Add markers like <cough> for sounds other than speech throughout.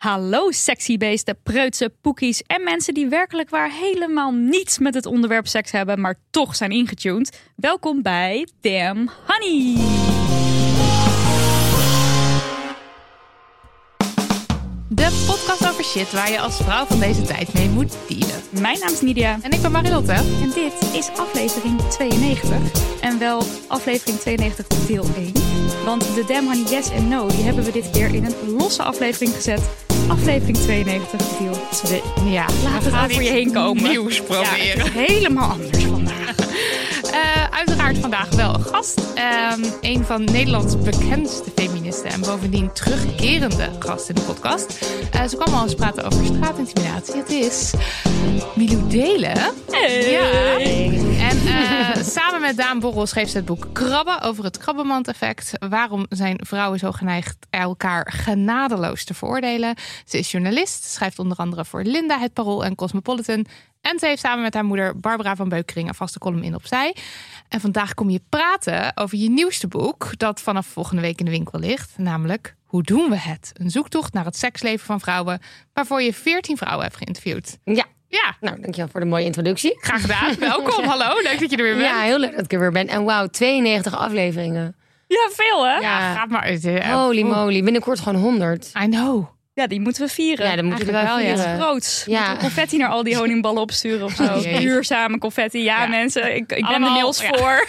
Hallo sexy beesten, preutse, poekies en mensen die werkelijk waar helemaal niets met het onderwerp seks hebben, maar toch zijn ingetuned. Welkom bij Damn Honey. De podcast over shit waar je als vrouw van deze tijd mee moet dealen. Mijn naam is Nidia En ik ben Marilotte. en dit is aflevering 92. En wel aflevering 92 deel 1. Want de Damn Honey Yes en No die hebben we dit keer in een losse aflevering gezet. Aflevering 92 deel 2. Ja, Laat we het over je heen komen. Nieuws proberen. helemaal anders Eh, uiteraard vandaag wel een gast. Ehm, een van Nederlands bekendste feministen en bovendien terugkerende gast in de podcast. Eh, ze kwam al eens praten over straatintimidatie. Het is Milou Delen. Ja. En eh, <laughs> samen met Daan Borrel schreef ze het boek Krabben over het krabbenmand-effect. Waarom zijn vrouwen zo geneigd elkaar genadeloos te veroordelen? Ze is journalist, schrijft onder andere voor Linda, Het Parool en Cosmopolitan. En ze heeft samen met haar moeder Barbara van Beukering een vaste column in opzij. En vandaag kom je praten over je nieuwste boek, dat vanaf volgende week in de winkel ligt. Namelijk Hoe doen we het? Een zoektocht naar het seksleven van vrouwen, waarvoor je 14 vrouwen hebt geïnterviewd. Ja, Ja, nou dankjewel voor de mooie introductie. graag gedaan. Welkom, <laughs> hallo. Leuk dat je er weer bent. Ja, heel leuk dat ik er weer ben. En wauw, 92 afleveringen. Ja, veel hè? Ja, gaat maar uit. Holy moly, binnenkort gewoon 100. I know. Ja, die moeten we vieren. Ja, dan moeten we wel wel, ja. vieren. groots. Ja. Confetti naar al die honingballen opsturen of zo. Duurzame confetti. Ja, Ja. mensen, ik, ik ben Allemaal, de mails voor. <laughs>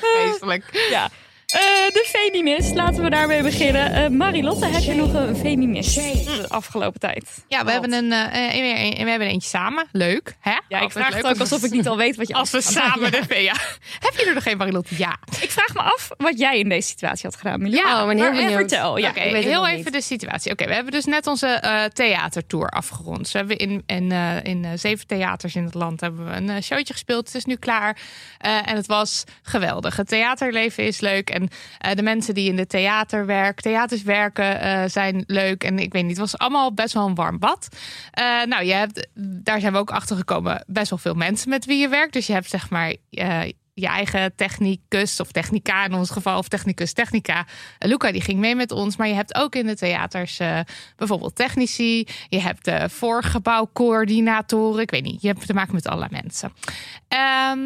Vreselijk. Ja. Eh, de feminist, laten we daarmee beginnen. Eh Marilotte, heb je nog een feminist de afgelopen tijd? Ja, we hebben, een, eh, een- we hebben eentje samen. Leuk, hè? Ja, ik vraag het ook alsof ik niet al weet wat je Als we samen de ja. <laughs> Heb je er nog geen Marilotte? Ja. Ik vraag me af wat jij in deze situatie had gedaan, Milou. Ja, ben heel benieuwd. Vertel, ja. Oké, heel even niet. de situatie. Oké, we hebben dus net onze theatertour afgerond. We hebben in, in, in zeven theaters in het land hebben we een showtje gespeeld. Het is nu klaar. En het was geweldig. Het theaterleven is leuk. En eh, de mensen die in de theaterwerk, theaters werken eh, zijn leuk. En ik weet niet, het was allemaal best wel een warm bad. Eh, nou, je hebt, daar zijn we ook achter gekomen, best wel veel mensen met wie je werkt. Dus je hebt zeg maar je eigen technicus of technica in ons geval, of technicus, technica. Luca die ging mee met ons, maar je hebt ook in de theaters bijvoorbeeld technici. Je hebt de voorgebouwcoördinatoren. Ik weet niet, je hebt te maken met allerlei mensen. Ehm,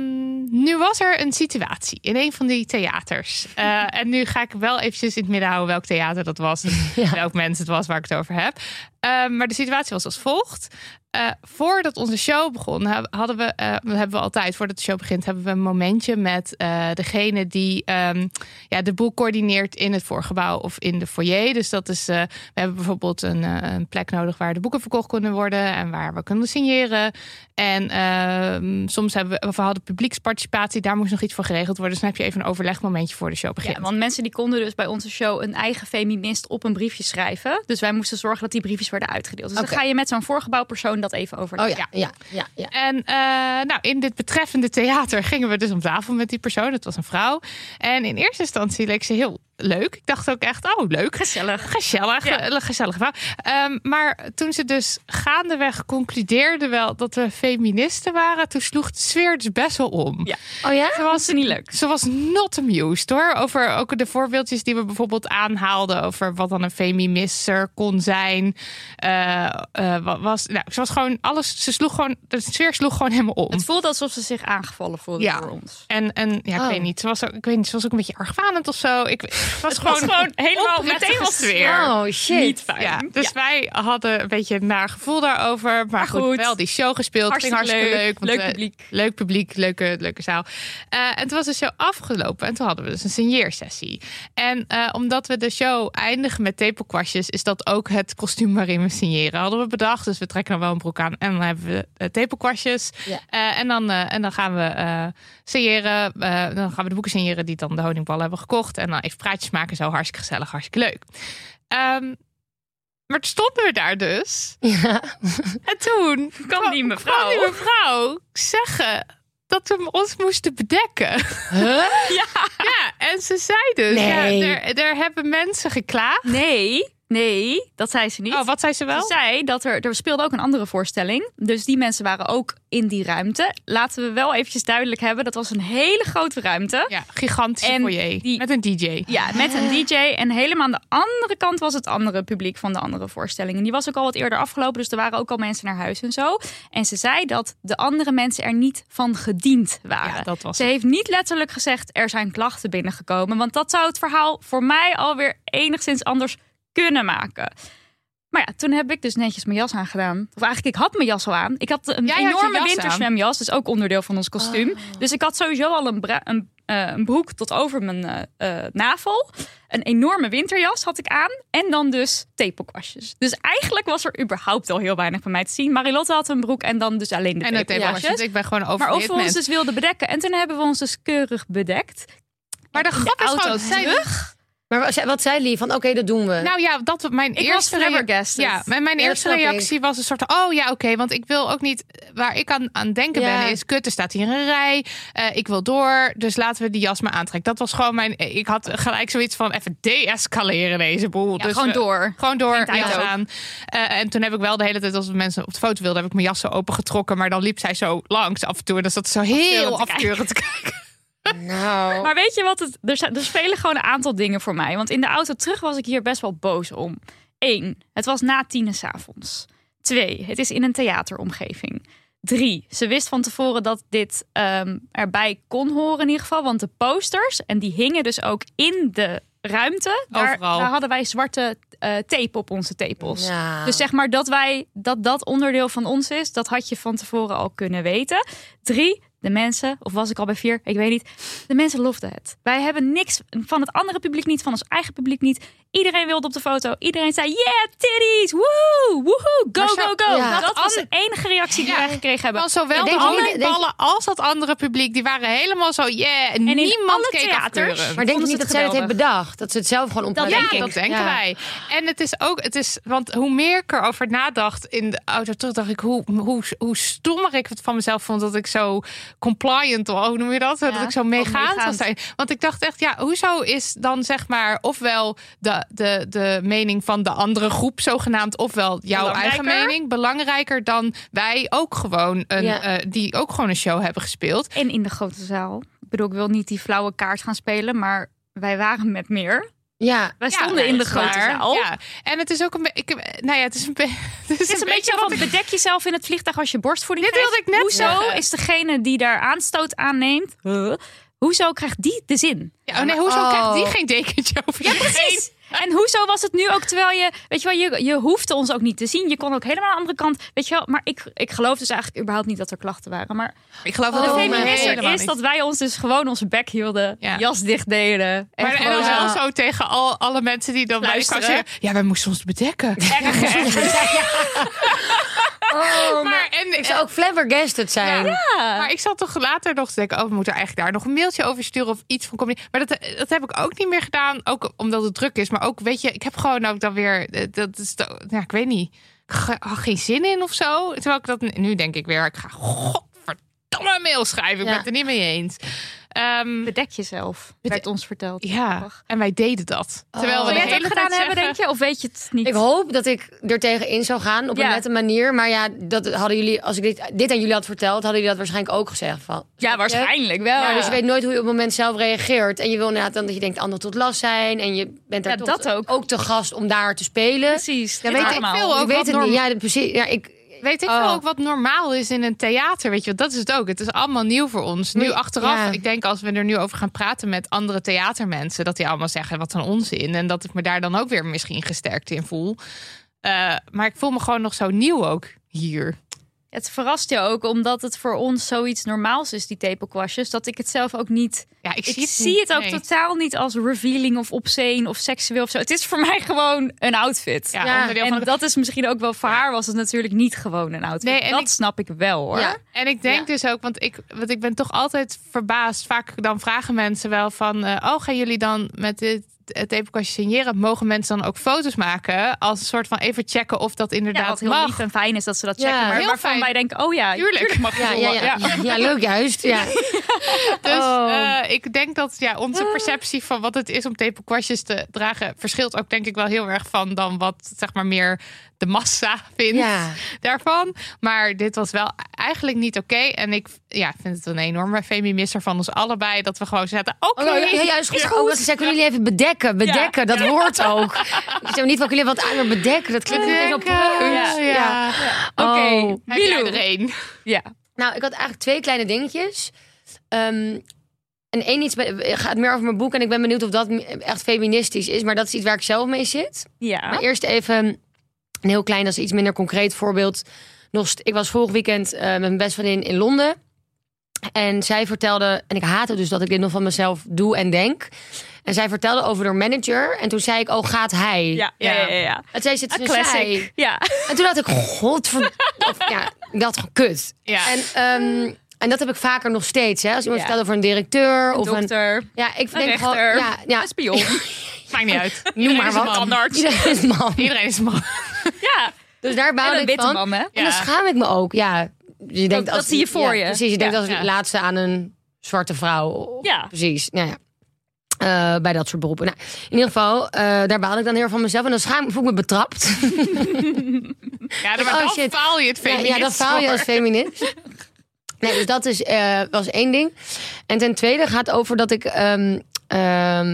nu was er een situatie in een van die theaters. Eh, <laughs> en nu ga ik wel eventjes in het midden houden welk theater dat was. En <laughs> welk mens het was waar ik het over heb. Ehm, maar de situatie was als volgt. Eh, voordat onze show begon, hadden we, eh, dat hebben we altijd, voordat de show begint, hebben we een momentje met eh, degene die ehm, ja, de boel coördineert in het voorgebouw of in de foyer. Dus dat is, eh, we hebben bijvoorbeeld een, eh, een plek nodig waar de boeken verkocht kunnen worden en waar we kunnen signeren. En soms hebben we, hadden publieksparticipatie, daar moest nog iets voor geregeld worden. Dus dan heb je even een overlegmomentje voor de show begint. Ja, want mensen die konden dus bij onze show een eigen feminist op een briefje schrijven. Dus wij moesten zorgen dat die briefjes werden uitgedeeld. Dus dan ga je met zo'n voorgebouwpersoon dat even Oh overleggen. ja, ja, ja, ja. En eh, nou, in dit betreffende theater gingen we dus om tafel met die persoon. Het was een vrouw. En in eerste instantie leek ze heel leuk. Ik dacht ook echt, oh leuk. Gezellig. Gezellig, een gezellige vrouw. Ehm, maar toen ze dus gaandeweg concludeerde wel dat we feministen waren, toen sloeg de sfeer dus best wel om. Ja. Oh ja? Ze was niet leuk. Ze was not amused hoor. Over ook de voorbeeldjes die we bijvoorbeeld aanhaalden. Over wat dan een feminisser kon zijn. Eh, eh, wat was, nou, ze was gewoon alles. Ze sloeg gewoon. De sfeer sloeg gewoon helemaal om. Het voelde alsof ze zich aangevallen voelde Ja. door ons. En, en ja, ik Oh. weet niet. Ze was ook, ik weet niet. Ze was ook een beetje argwanend of zo. Ik, was Het was gewoon, gewoon helemaal meteen was sfeer. Oh shit. niet fijn. Ja, dus wij hadden een beetje een naar gevoel daarover. Maar, goed, goed. wel die show gespeeld. Hartstikke ging hartstikke leuk. leuk. want, Leuk eh, publiek. leuk publiek, leuke, leuke zaal. Eh, en toen was de show afgelopen. En toen hadden we dus een signeersessie. En eh, omdat we de show eindigen met tepelkwastjes... is dat ook het kostuum waarin we signeren. Hadden we bedacht. Dus we trekken dan wel een broek aan. En dan hebben we uh, tepelkwastjes. Ja. Eh, en, dan, eh, en dan gaan we eh signeren. eh, dan gaan we de boeken signeren die dan de honingballen hebben gekocht. En dan even praatjes maken. Zo hartstikke gezellig, hartstikke leuk. Ehm, maar toen stonden we daar dus. Ja. En toen Kwam die mevrouw. kwam die mevrouw zeggen dat we ons moesten bedekken. <laughs> Ja, ja, en ze zei dus, Nee. ja, er, er hebben mensen geklaagd. Nee, nee, dat zei ze niet. Oh, wat zei ze wel? Ze zei dat er, er speelde ook een andere voorstelling. Dus die mensen waren ook in die ruimte. Laten we wel eventjes duidelijk hebben. Dat was een hele grote ruimte. Ja, gigantische En foyer die- met een DJ. Ja, met een DJ. En helemaal aan de andere kant was het andere publiek van de andere voorstelling. En die was ook al wat eerder afgelopen. Dus er waren ook al mensen naar huis en zo. En ze zei dat de andere mensen er niet van gediend waren. Ja, dat was Ze het. heeft niet letterlijk gezegd er zijn klachten binnengekomen. Want dat zou het verhaal voor mij alweer enigszins anders kunnen maken. Maar ja, toen heb ik dus netjes mijn jas aangedaan. Of eigenlijk, ik had mijn jas al aan. Ik had een had enorme jas winterzwemjas. Dus ook onderdeel van ons kostuum. Dus ik had sowieso al een, een, eh, een broek tot over mijn eh, eh, navel. Een enorme winterjas had ik aan. En dan dus tepelkwastjes. Dus eigenlijk was er überhaupt al heel weinig van mij te zien. Marilotte had een broek en dan dus alleen de En het tepelkwastjes. ik ben gewoon over Maar of we ons dus wilden bedekken. En toen hebben we ons dus keurig bedekt. Maar de de grap is gewoon, terug. Maar wat zei- Lee? Van oké, dat doen we. Nou ja, dat was mijn Ik was eerste rea- flabbergasted. Ja, mijn, mijn Ja, dat eerste ik. reactie was een soort oh ja, oké, want ik wil ook niet, waar ik aan, aan denken Ja. ben, is kut, er staat hier een rij, eh, ik wil door, dus laten we die jas maar aantrekken. Dat was gewoon mijn, ik had gelijk zoiets van even deescaleren deze boel. Ja, dus gewoon we- door. Gewoon door. Eh, en toen heb ik wel de hele tijd, als we mensen op de foto wilden, heb ik mijn jas zo opengetrokken, maar dan liep zij zo langs af en toe. En dan zat ze zo heel afkeurend te kijken. Nou. Maar weet je wat? Het, er, zijn- er spelen gewoon een aantal dingen voor mij. Want in de auto terug was ik hier best wel boos om. Eén, het was na tien s avonds. Twee, het is in een theateromgeving. Drie, ze wist van tevoren dat dit ehm, erbij kon horen in ieder geval. Want de posters, en die hingen dus ook in de ruimte. Daar, Overal. daar hadden wij zwarte eh, tape op onze tepels. Ja. Dus zeg maar dat wij dat dat onderdeel van ons is, dat had je van tevoren al kunnen weten. Drie, de mensen, of was ik al bij vier, ik weet niet. De mensen lofden het. Wij hebben niks van het andere publiek niet, van ons eigen publiek niet. Iedereen wilde op de foto. Iedereen zei, yeah, titties, woehoe, woehoe, go, zo- go, go. ja. Dat was de enige reactie die Ja. wij gekregen hebben. Want zowel Ja, de handballen als dat andere publiek, die waren helemaal zo, yeah, niemand keek theaters- maar denk je niet ze dat het zij dat heeft bedacht? Dat ze het zelf gewoon op Dat haar denk ja, ik. dat denken Ja. wij. En het is ook, het is, want hoe meer ik erover nadacht in de auto terug, dacht ik hoe, hoe, hoe stommer ik het van mezelf vond dat ik zo compliant, of hoe noem je dat? dat ik zo meegaand meegaand. daarin. Want ik dacht echt, ja, hoezo is dan zeg maar ofwel de, de, de mening van de andere groep zogenaamd, ofwel jouw eigen mening belangrijker dan wij ook gewoon een, Ja. eh, die ook gewoon een show hebben gespeeld. En in de grote zaal. Ik bedoel, ik wil niet die flauwe kaart gaan spelen, maar wij waren met meer. Ja. Wij Ja, stonden in de grote waar. zaal. Ja, en het is ook een beetje. Nou ja, het is een, be- <laughs> het is Het is een beetje wat van bedek jezelf in het vliegtuig als je borstvoeding Dit krijgt. wilde ik net Hoezo zeggen. is degene die daar aanstoot aanneemt, huh, hoezo krijgt die de zin? Ja, oh nee, hoezo Oh. krijgt die geen dekentje over Ja, precies. En hoezo was het nu ook terwijl je, weet je wel, je, je hoefde ons ook niet te zien. Je kon ook helemaal aan de andere kant, weet je wel. Maar ik, ik geloof dus eigenlijk überhaupt niet dat er klachten waren. Maar Ik geloof dat het feminisme is dat wij ons dus gewoon onze bek hielden, Ja. jas dicht deden. En Maar en dan Ja. wel zo tegen al, alle mensen die dan Luisteren. zeggen... Ja, wij moesten ons bedekken. <laughs> Oh, maar Maar, en, ik zou ook flabbergasted zijn. maar ik zat toch later nog te denken... oh, we moeten eigenlijk daar nog een mailtje over sturen... of iets van communie. Maar dat, dat heb ik ook niet meer gedaan. Ook omdat het druk is. Maar ook, weet je, ik heb gewoon ook dan weer... eh, Dat is, ja, ik weet niet. Ik ga- had geen zin in of zo. Terwijl ik dat... Nu denk ik weer, ik ga godverdomme een mail schrijven. Ik Ja. ben het er niet mee eens. Ehm, bedek jezelf, werd ons verteld. ja, en wij deden dat. Terwijl we Zou de jij het hele ook gedaan tijd hebben, zeggen... denk je? Of weet je het niet? Ik hoop dat ik er tegenin zou gaan op een nette manier. Maar ja, dat hadden jullie, als ik dit, dit aan jullie had verteld, hadden jullie dat waarschijnlijk ook gezegd. Van, ja, waarschijnlijk wel. Ja, dus je weet nooit hoe je op het moment zelf reageert. En je wil inderdaad dan dat je denkt anderen tot last zijn. En je bent daar Ja, toch dat ook. ook te gast om daar te spelen. Precies. Ja, weet ik allemaal. veel ook. ik weet het norm- niet. Ja, precies. Ja, ik, weet ik Oh. wel ook wat normaal is in een theater. Weet je, dat is het ook. Het is allemaal nieuw voor ons. Nu achteraf, ja. ik denk als we er nu over gaan praten met andere theatermensen, dat die allemaal zeggen wat een onzin. En dat ik me daar dan ook weer misschien gesterkt in voel. Eh, maar ik voel me gewoon nog zo nieuw ook hier. Het verrast je ook omdat het voor ons zoiets normaals is, die tepelkwastjes, dat ik het zelf ook niet. Ja, ik, Ik zie het, zie niet. het ook Nee. totaal niet als revealing of obscene of seksueel of zo. Het is voor mij gewoon een outfit. Ja, Ja, onderdeel van En dat is misschien ook wel voor haar was het natuurlijk niet gewoon een outfit. Nee, en dat ik- snap ik wel hoor. Ja. En ik denk dus ook, want ik, want ik ben toch altijd verbaasd. Vaak dan vragen mensen wel van, eh, oh, gaan jullie dan met dit het tepelkastje signeren? Mogen mensen dan ook foto's maken als een soort van even checken of dat Ja, inderdaad wat heel mag? lief en fijn is dat ze dat Ja, checken. maar heel waarvan fijn. wij denken, oh ja, Tuurlijk. mag Ja, ja, ja. ja. leuk juist. Ja. <laughs> Dus Oh. eh, ik denk dat ja, onze perceptie van wat het is om tepelkwastjes te dragen verschilt ook denk ik wel heel erg van dan wat zeg maar meer de massa <laughs> vindt Ja. daarvan. Maar dit was wel eigenlijk niet oké. En ik ja, vind het een enorme feminisser van ons allebei dat we gewoon zetten. Oké, Oh, ja, ja, ja, is goed. Oh, wat ze zei, kunnen jullie even bedekken? Bedekken, dat <laughs> hoort ook. Ik zeg niet jullie wat aan, bedekken, dat klinkt meteen zo. Ja, ja. Oké, Oh. Milou. er een? Ja. Nou, ik had eigenlijk twee kleine dingetjes. Ehm, en één iets gaat meer over mijn boek. En ik ben benieuwd of dat echt feministisch is. Maar dat is iets waar ik zelf mee zit. Ja. Maar eerst even een heel klein, dat is iets minder concreet voorbeeld. Nog, st- ik was vorig weekend eh, met mijn best vriendin in Londen. En zij vertelde, en ik haat het dus dat ik dit nog van mezelf doe en denk. En zij vertelde over haar manager. En toen zei ik, oh, gaat hij? Ja, ja, ja, ja. ja. Zei ze, het is een zij. Ja. En toen dacht ik, godverd... of, ja, ik dacht gewoon, kut. Ja. En, ehm, en dat heb ik vaker nog steeds. Hè? Als iemand Ja. vertelt over een directeur. of een, Dokter, ja, ik een denk gewoon... Ja, ja, een spion. <laughs> Maakt niet uit. noem maar een wat. Iedereen is man. Iedereen is een man. <laughs> Ja, Dus daar en bouwde een ik witte van. man, hè? En dan Ja. schaam ik me ook. Ja, je denkt dat als, zie je voor ja, je. Precies, je denkt Ja. als Ja. het laatste aan een zwarte vrouw. Ja. Precies, nou ja. Eh, bij dat soort beroepen. Nou, in ieder geval, eh, daar baalde ik dan heel erg van mezelf. En dan schaam, voel ik me betrapt. <laughs> Ja, dan, Oh, dan shit. faal je het Ja, feminist. ja, dan faal je als feminist. Nee, dus dat is, eh, was één ding. En ten tweede gaat over dat ik... ehm, ehm,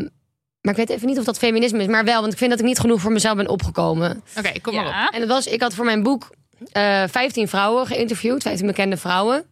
maar ik weet even niet of dat feminisme is. Maar wel, want ik vind dat ik niet genoeg voor mezelf ben opgekomen. Oké, kom maar op. Ja. En dat was, ik had voor mijn boek eh 15 vrouwen geïnterviewd. 15 bekende vrouwen.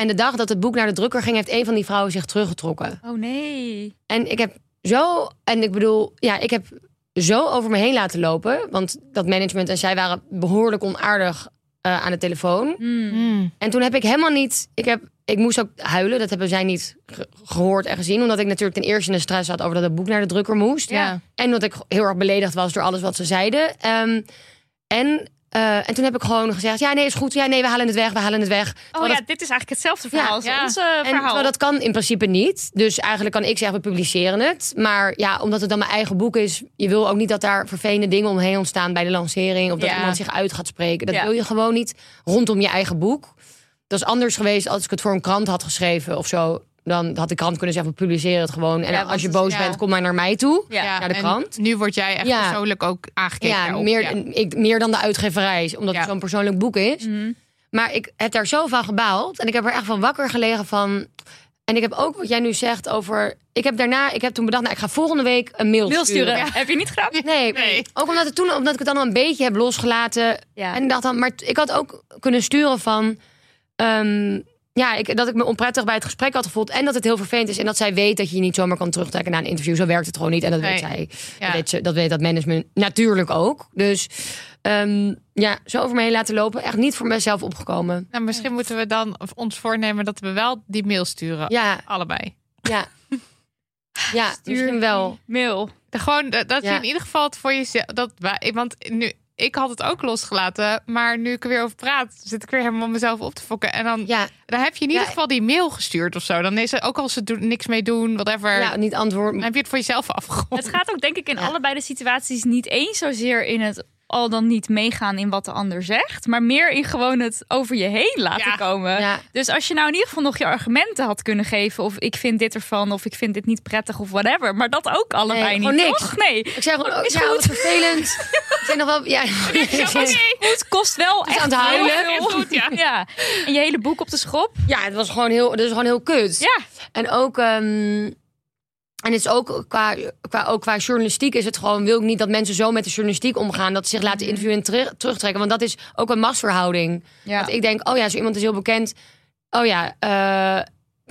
En de dag dat het boek naar de drukker ging... heeft een van die vrouwen zich teruggetrokken. Oh nee. En ik heb zo... En ik bedoel, ja, ik heb zo over me heen laten lopen. Want dat management en zij waren behoorlijk onaardig eh, aan de telefoon. Hmm. Hmm. En toen heb ik helemaal niet. Ik, heb, ik moest ook huilen. Dat hebben zij niet ge- gehoord en gezien. Omdat ik natuurlijk ten eerste in de stress had over dat het boek naar de drukker moest. Ja. En dat ik heel erg beledigd was door alles wat ze zeiden. Ehm, en, eh, en toen heb ik gewoon gezegd: ja, nee, is goed. Ja, nee, we halen het weg. We halen het weg. Oh ja, dat- dit is eigenlijk hetzelfde verhaal Ja, als ja. onze en verhaal. terwijl dat kan in principe niet. Dus eigenlijk kan ik zeggen, we publiceren het. Maar ja, omdat het dan mijn eigen boek is... je wil ook niet dat daar vervelende dingen omheen ontstaan... bij de lancering. Of dat iemand zich uit gaat spreken. Dat wil je gewoon niet rondom je eigen boek. Dat is anders geweest als ik het voor een krant had geschreven of zo. Dan had de krant kunnen zeggen, we publiceren het gewoon. En Ja, als je boos bent, kom maar naar mij toe. ja. naar de en krant. Nu word jij echt Ja. persoonlijk ook aangekeken. Ja, daarop. meer, Ja. Ik, meer dan de uitgeverij, omdat Ja. het zo'n persoonlijk boek is. Mhm. Maar ik heb daar zo van gebaald. En ik heb er echt van wakker gelegen van... En ik heb ook wat jij nu zegt over... Ik heb daarna, ik heb toen bedacht, nou, ik ga volgende week een mail, Mail sturen. sturen. Heb je niet gedaan? Nee, Nee. ook omdat, het toen, omdat ik het dan al een beetje heb losgelaten. Ja. En ik dacht dan, maar ik had ook kunnen sturen van... ehm, ja, ik, dat ik me onprettig bij het gesprek had gevoeld. En dat het heel vervelend is. En dat zij weet dat je je niet zomaar kan terugtrekken na een interview. Zo werkt het gewoon niet. En dat weet zij. Ja. Dat, weet ze, dat weet dat management natuurlijk ook. Dus ehm, ja, zo over me heen laten lopen. Echt niet voor mezelf opgekomen. Nou, misschien moeten we dan ons voornemen dat we wel die mail sturen. Ja, Allebei. ja. <laughs> Ja, misschien wel. Mail. De- Gewoon dat dat Ja. je in ieder geval het voor jezelf. Dat want nu, ik had het ook losgelaten. Maar nu ik er weer over praat, zit ik weer helemaal mezelf op te fokken. En dan, Ja, dan heb je in ieder Ja. geval die mail gestuurd of zo. Dan is het ook als ze doen, niks mee doen, whatever. ja niet Dan antwoorden. heb je het voor jezelf afgerond. Het gaat ook denk ik in Ja. allebei de situaties niet eens zozeer in het al dan niet meegaan in wat de ander zegt, maar meer in gewoon het over je heen laten Ja. komen. Ja. Dus als je nou in ieder geval nog je argumenten had kunnen geven, of ik vind dit ervan, of ik vind dit niet prettig, of whatever, maar dat ook allebei Nee, niet. niks. toch? Nee. Ik zei gewoon, oh, Is ja, goed. wat vervelend. <laughs> ik zei nog wel, ja. <laughs> Het kost wel echt aan het huilen. heel goed, ja. ja. En je hele boek op de schop. Ja, het was gewoon heel, het is gewoon heel kut. Ja. En ook, ehm, En het is ook qua, qua, ook qua journalistiek is het gewoon, wil ik niet dat mensen zo met de journalistiek omgaan, dat ze zich laten interviewen en terug- terugtrekken. Want dat is ook een machtsverhouding. Ja. Dat ik denk, oh ja, zo iemand is heel bekend. Oh ja, eh,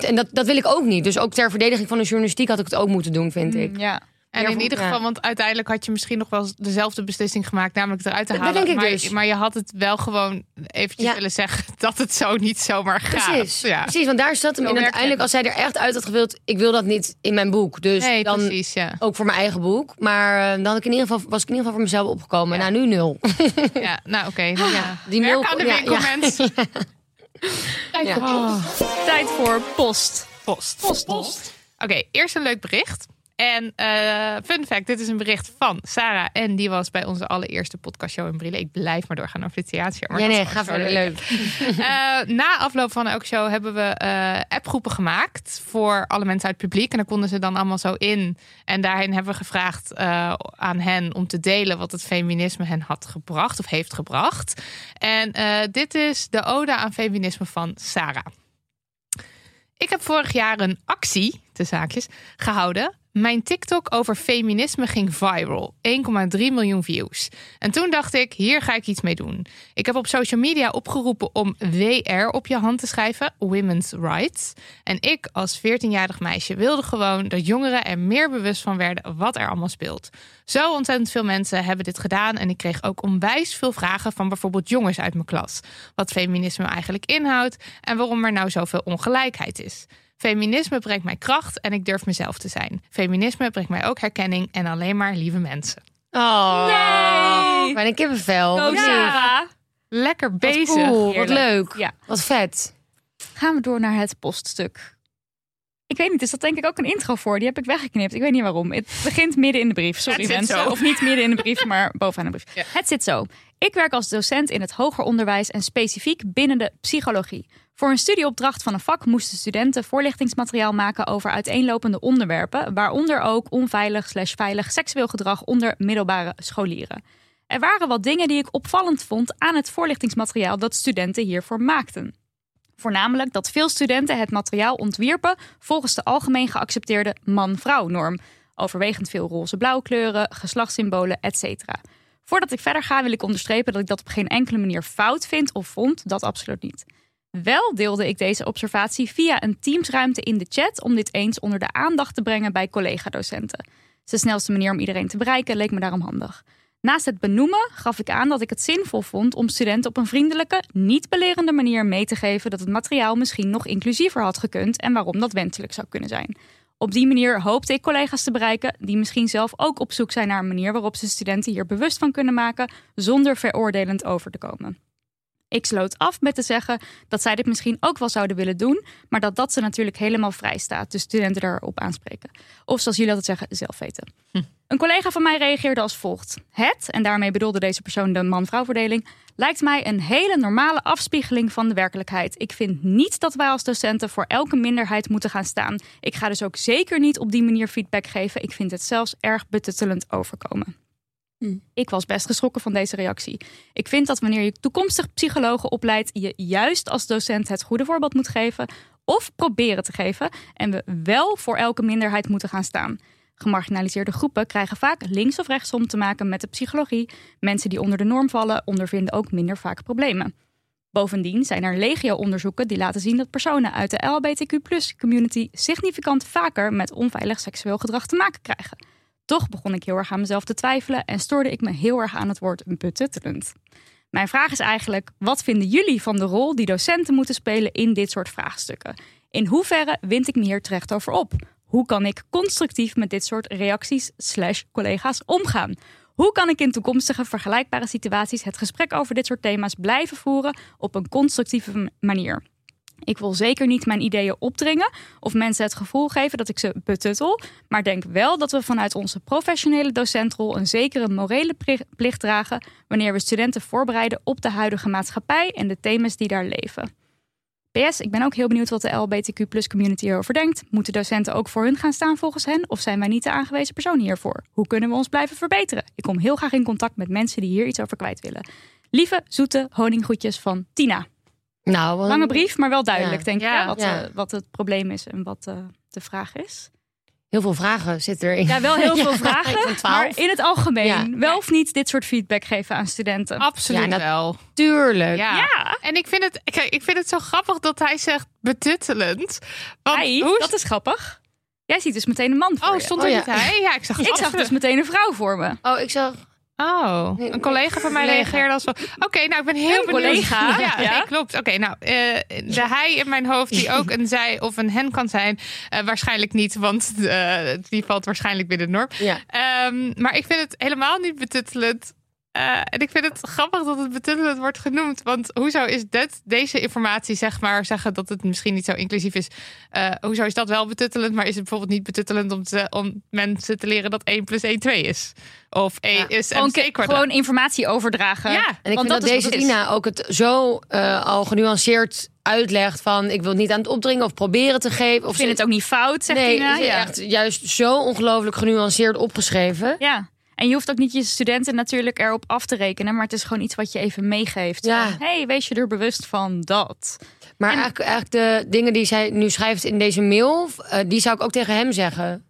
en dat, dat wil ik ook niet. Dus ook ter verdediging van de journalistiek had ik het ook moeten doen, vind ik. Mm, Ja. En in ieder geval, want uiteindelijk had je misschien nog wel dezelfde beslissing gemaakt, namelijk eruit te Dat halen. denk ik maar, dus. maar je had het wel gewoon eventjes Ja. willen zeggen <laughs> dat het zo niet zomaar gaat. Precies, Ja. precies, want daar zat hem in. Uiteindelijk, als zij er echt uit had gewild, ik wil dat niet in mijn boek. Dus Nee, dan precies, ja. ook voor mijn eigen boek. Maar eh, dan had ik in ieder geval, was ik in ieder geval voor mezelf opgekomen. Nou, nu nul. <laughs> ja. Nou, oké. nou ja. Die Werk nul- aan de. <laughs> Tijd voor post. Post. Post. Oké, eerst een leuk bericht. En eh, fun fact, dit is een bericht van Sarah. En die was bij onze allereerste podcastshow in Brille. Ik blijf maar doorgaan over dit theater. Maar Ja, nee, ga verder. leuk. <laughs> Eh, na afloop van elke show hebben we eh, appgroepen gemaakt voor alle mensen uit het publiek. En daar konden ze dan allemaal zo in. En daarin hebben we gevraagd aan hen om te delen wat het feminisme hen had gebracht of heeft gebracht. En dit is de ode aan feminisme van Sarah. Ik heb vorig jaar een actie, de zaakjes, gehouden. Mijn TikTok over feminisme ging viral. 1,3 miljoen views. En toen dacht ik, hier ga ik iets mee doen. Ik heb op social media opgeroepen om WR op je hand te schrijven, Women's Rights. En ik als 14-jarig meisje wilde gewoon dat jongeren er meer bewust van werden wat er allemaal speelt. Zo ontzettend veel mensen hebben dit gedaan en ik kreeg ook onwijs veel vragen van bijvoorbeeld jongens uit mijn klas. Wat feminisme eigenlijk inhoudt en waarom er nou zoveel ongelijkheid is. Feminisme brengt mij kracht en ik durf mezelf te zijn. Feminisme brengt mij ook herkenning en alleen maar lieve mensen. Oh, Nee. Mijn kippenvel. Go Wat. Sarah. Lekker Wat bezig. cool, wat leuk. Ja. Wat vet. Gaan we door naar het poststuk. Ik weet niet, is dat denk ik ook een intro voor? Die heb ik weggeknipt. Ik weet niet waarom. Het begint midden in de brief. Sorry Het zit mensen. zo. Of niet midden in de brief, maar bovenaan de brief. Ja. Het zit zo. Ik werk als docent in het hoger onderwijs en specifiek binnen de psychologie. Voor een studieopdracht van een vak moesten studenten voorlichtingsmateriaal maken over uiteenlopende onderwerpen, waaronder ook onveilig slash veilig seksueel gedrag onder middelbare scholieren. Er waren wat dingen die ik opvallend vond aan het voorlichtingsmateriaal dat studenten hiervoor maakten. Voornamelijk dat veel studenten het materiaal ontwierpen volgens de algemeen geaccepteerde man-vrouw norm. Overwegend veel roze-blauw kleuren, geslachtssymbolen, etc. Voordat ik verder ga wil ik onderstrepen dat ik dat op geen enkele manier fout vind of vond. Dat absoluut niet. Wel deelde ik deze observatie via een teamsruimte in de chat om dit eens onder de aandacht te brengen bij collega-docenten. De snelste manier om iedereen te bereiken, leek me daarom handig. Naast het benoemen gaf ik aan dat ik het zinvol vond om studenten op een vriendelijke, niet belerende manier mee te geven dat het materiaal misschien nog inclusiever had gekund en waarom dat wenselijk zou kunnen zijn. Op die manier hoopte ik collega's te bereiken die misschien zelf ook op zoek zijn naar een manier waarop ze studenten hier bewust van kunnen maken zonder veroordelend over te komen. Ik sloot af met te zeggen dat zij dit misschien ook wel zouden willen doen, maar dat dat ze natuurlijk helemaal vrij staat, dus studenten daarop aanspreken. Of zoals jullie altijd zeggen, zelf weten. Een collega van mij reageerde als volgt. Het, en daarmee bedoelde deze persoon de man-vrouw verdeling, lijkt mij een hele normale afspiegeling van de werkelijkheid. Ik vind niet dat wij als docenten voor elke minderheid moeten gaan staan. Ik ga dus ook zeker niet op die manier feedback geven. Ik vind het zelfs erg betuttelend overkomen. Ik was best geschrokken van deze reactie. Ik vind dat wanneer je toekomstig psychologen opleidt, je juist als docent het goede voorbeeld moet geven of proberen te geven en we wel voor elke minderheid moeten gaan staan. Gemarginaliseerde groepen krijgen vaak links of rechtsom te maken met de psychologie. Mensen die onder de norm vallen ondervinden ook minder vaak problemen. Bovendien zijn er legio-onderzoeken die laten zien dat personen uit de LHBTQ-community significant vaker met onveilig seksueel gedrag te maken krijgen. Toch begon ik heel erg aan mezelf te twijfelen en stoorde ik me heel erg aan het woord betuttelend. Mijn vraag is eigenlijk: wat vinden jullie van de rol die docenten moeten spelen in dit soort vraagstukken? In hoeverre wind ik me hier terecht over op? Hoe kan ik constructief met dit soort reacties slash collega's omgaan? Hoe kan ik in toekomstige vergelijkbare situaties het gesprek over dit soort thema's blijven voeren op een constructieve manier? Ik wil zeker niet mijn ideeën opdringen of mensen het gevoel geven dat ik ze betuttel, maar denk wel dat we vanuit onze professionele docentrol een zekere morele plicht dragen wanneer we studenten voorbereiden op de huidige maatschappij en de thema's die daar leven. PS, ik ben ook heel benieuwd wat de LBTQ community hierover denkt. Moeten docenten ook voor hun gaan staan volgens hen? Of zijn wij niet de aangewezen persoon hiervoor? Hoe kunnen we ons blijven verbeteren? Ik kom heel graag in contact met mensen die hier iets over kwijt willen. Lieve, zoete honinggroetjes van Tina. Nou, Lange brief, maar wel duidelijk, Ja. denk ik, Ja. wat, Ja. eh, wat het probleem is en wat eh, de vraag is. Heel veel vragen zitten erin. Ja, wel heel <laughs> veel Ja, vragen. ik vond 12. Maar in het algemeen, Ja. wel of niet dit soort feedback geven aan studenten? Absoluut dat- wel. Tuurlijk. Ja. Ja, En ik vind, het, kijk, ik vind het zo grappig dat hij zegt betuttelend. Want hij, hoe dat is grappig. Jij ziet dus meteen een man voor Oh, je. stond Oh, er ja. niet hij? Ja, ik zag <laughs> Ik zag dus meteen een vrouw voor me. Oh, ik zag... Oh, een collega van mij reageerde als van... Oké, nou, ik ben heel Een benieuwd. collega, Ja, ja. nee, klopt. Oké, nou, eh, de hij in mijn hoofd die ook een zij of een hen kan zijn... eh, waarschijnlijk niet, want eh, die valt waarschijnlijk binnen de norm. Ja. Ehm, maar ik vind het helemaal niet betuttelend. Eh, en ik vind het grappig dat het betuttelend wordt genoemd. Want hoezo is dit, deze informatie, zeg maar, zeggen dat het misschien niet zo inclusief is. eh, hoezo is dat wel betuttelend, maar is het bijvoorbeeld niet betuttelend om, te, om mensen te leren dat 1 plus 1 2 is? Of 1 Ja. is Gewoon, gewoon informatie overdragen. Ja, En ik Want vind dat, dat is deze. Tina ook het zo eh, al genuanceerd uitlegt van... ik wil het niet aan het opdringen of proberen te geven. Of Ik vind het ook niet fout, zegt nee, Tina. is Ja. echt juist zo ongelooflijk genuanceerd opgeschreven. ja. En je hoeft ook niet je studenten natuurlijk erop af te rekenen, maar het is gewoon iets wat je even meegeeft. Ja. Van, hey, wees je er bewust van dat. Maar En- eigenlijk, eigenlijk de dingen die zij nu schrijft in deze mail... eh, die zou ik ook tegen hem zeggen.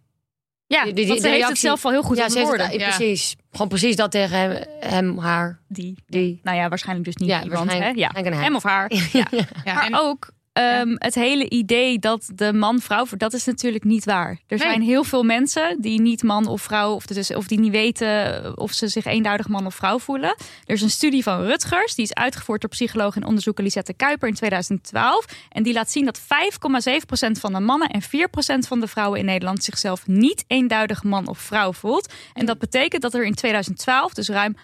Ja, Die- die- want ze heeft het zelf al heel goed ja, op ze heeft woorden. het, Ja. precies. Gewoon precies dat tegen hem, hem haar, Die. die. Nou ja, waarschijnlijk dus niet Ja, iemand. Hè? Ja. Hem of haar. <laughs> Ja. Ja, maar en- ook ehm, het hele idee dat de man-vrouw, dat is natuurlijk niet waar. Er Nee. zijn heel veel mensen die niet man of vrouw, of, dus, of die niet weten of ze zich eenduidig man of vrouw voelen. Er is een studie van Rutgers, die is uitgevoerd door psycholoog en onderzoeker Lisette Kuiper in 2012. En die laat zien dat 5,7% van de mannen en 4% van de vrouwen in Nederland zichzelf niet eenduidig man of vrouw voelt. En dat betekent dat er in 2012 dus ruim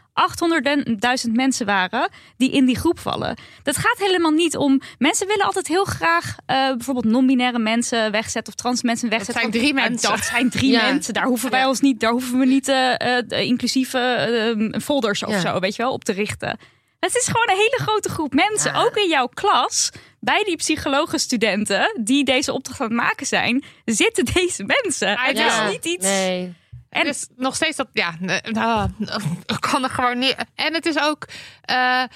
800.000 mensen waren die in die groep vallen. Dat gaat helemaal niet om. Mensen willen altijd heel graag eh, bijvoorbeeld non-binaire mensen wegzetten of trans mensen wegzetten. zijn Want, drie mensen. Dat zijn drie Ja. mensen. Daar hoeven wij ons niet, daar hoeven we niet eh, eh, de inclusieve eh, folders of Ja. zo, weet je wel, op te richten. Het is gewoon een hele grote groep mensen, Ja. ook in jouw klas, bij die psychologenstudenten die deze opdracht aan het maken zijn, zitten deze mensen. Het is niet iets. Nee. En het is nog steeds dat, ja, nee, nou, ik <laughs> kan er gewoon niet. En het is ook eh, eh,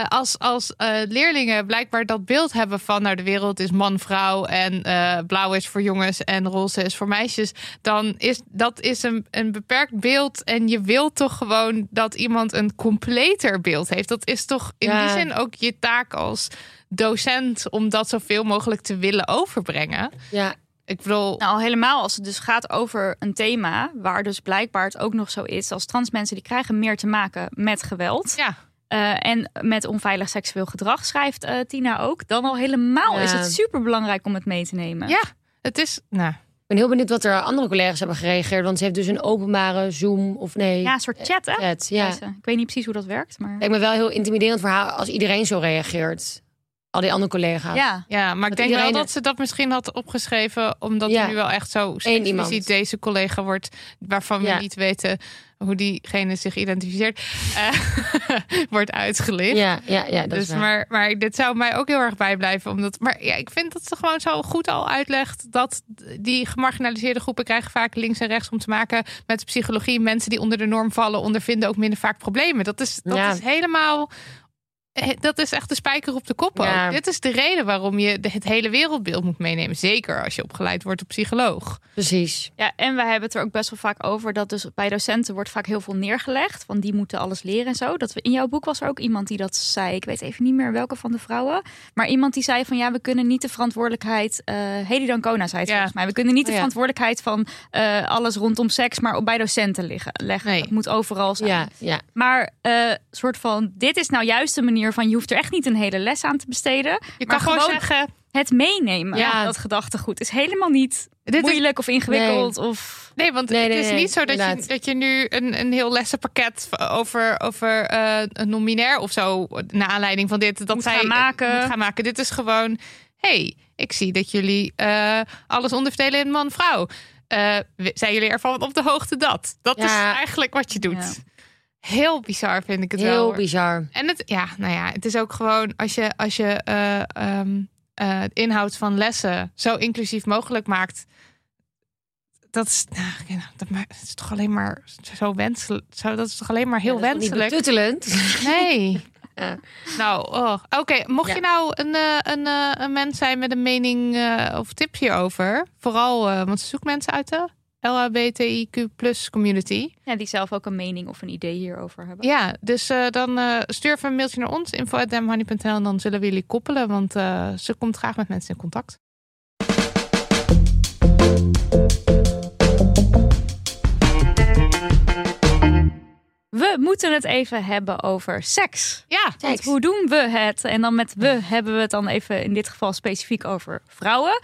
eh, als, als eh, leerlingen blijkbaar dat beeld hebben van, nou, de wereld is man-vrouw en eh, blauw is voor jongens en roze is voor meisjes, dan is dat is een, een beperkt beeld. En je wilt toch gewoon dat iemand een completer beeld heeft. Dat is toch in Ja. die zin ook je taak als docent om dat zoveel mogelijk te willen overbrengen. Ja, Ik bedoel, Nou, helemaal als het dus gaat over een thema waar dus blijkbaar het ook nog zo is als trans mensen die krijgen meer te maken met geweld ja. eh, en met onveilig seksueel gedrag, schrijft eh, Tina ook. Dan al helemaal is het super belangrijk om het mee te nemen. Ja, het is. Nou, ik ben heel benieuwd wat er andere collega's hebben gereageerd. Want ze heeft dus een openbare Zoom of nee. Ja, een soort chat, hè? chat. Ja. Ik weet niet precies hoe dat werkt, maar Lijkt me wel heel intimiderend voor haar als iedereen zo reageert. Al die andere collega's. ja. ja, maar ik denk wel dat ze dat misschien had opgeschreven, omdat Ja. er nu wel echt zo expliciet deze collega wordt, waarvan we Ja. niet weten hoe diegene zich identificeert, <laughs> eh, wordt uitgelicht. ja, ja, ja dat dus is waar. maar, maar dit zou mij ook heel erg bijblijven. Omdat, maar ja, ik vind dat ze gewoon zo goed al uitlegt dat die gemarginaliseerde groepen krijgen vaak links en rechts om te maken met psychologie. Mensen die onder de norm vallen, ondervinden ook minder vaak problemen. Dat is, dat Ja. is helemaal. Eh, Dat is echt de spijker op de kop. ook. Ja. Dit is de reden waarom je het hele wereldbeeld moet meenemen. Zeker als je opgeleid wordt op psycholoog. Precies. Ja, en wij hebben het er ook best wel vaak over dat dus bij docenten wordt vaak heel veel neergelegd. Want die moeten alles leren en zo. Dat we, in jouw boek was er ook iemand die dat zei. Ik weet even niet meer welke van de vrouwen. Maar iemand die zei van ja, we kunnen niet de verantwoordelijkheid. eh Hedy Dancona zei het Ja. volgens mij. We kunnen niet de Oh ja. verantwoordelijkheid van eh, alles rondom seks, maar op bij docenten liggen, leggen. Nee. Het moet overal zijn. Ja, ja. Maar eh soort van, dit is nou juist de manier van je hoeft er echt niet een hele les aan te besteden. Je Maar kan gewoon gewoon- zeggen. Het meenemen, Ja. dat gedachtegoed, is helemaal niet Dit is- moeilijk of ingewikkeld. Of... Nee, want Nee, het nee, is nee, niet zo dat je, dat je nu een, een heel lessenpakket over, over eh, een non-binair of zo, naar aanleiding van dit, dat Moet zij gaan maken. moet gaan maken. Dit is gewoon, hey, ik zie dat jullie eh, alles onderverdelen in man-vrouw. Eh, w- zijn jullie ervan op de hoogte dat? Dat is eigenlijk wat je doet. Ja. Heel bizar vind ik het wel. Heel bizar. En het, ja, nou ja, het is ook gewoon als je, als je het inhoud van lessen zo inclusief mogelijk maakt. Dat is, nou, dat is toch alleen maar zo wenselijk. Zo, dat is toch alleen maar heel Ja, wenselijk. Nee. <laughs> Nou, oh. oké. Mocht Ja. je nou een, eh, een, een mens zijn met een mening of tip hierover, vooral, want ze zoeken mensen uit de LHBTIQ plus community. Ja, die zelf ook een mening of een idee hierover hebben. Ja, dus eh, dan eh, stuur even een mailtje naar ons, info.demhoney.nl en dan zullen we jullie koppelen, want eh, ze komt graag met mensen in contact. We moeten het even hebben over seks. Ja, Want hoe doen we het? En dan met we hebben we het dan even in dit geval specifiek over vrouwen.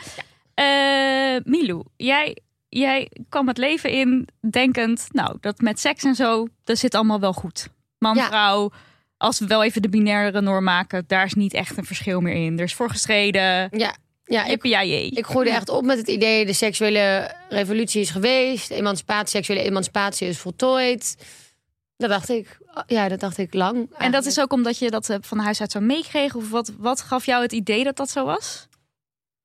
Eh, Milou, jij, jij kwam het leven in denkend, nou, dat met seks en zo, dat zit allemaal wel goed. Man, Ja. vrouw, als we wel even de binaire norm maken, daar is niet echt een verschil meer in. Er is voor gestreden. Ja, ja ik, ja, ik groeide echt op met het idee... de seksuele revolutie is geweest. Emancipatie, seksuele emancipatie is voltooid. Dat dacht ik. Ja, dat dacht ik lang. En dat is ook omdat je dat eh, van huis uit zo meekreeg? Of wat, wat gaf jou het idee dat dat zo was?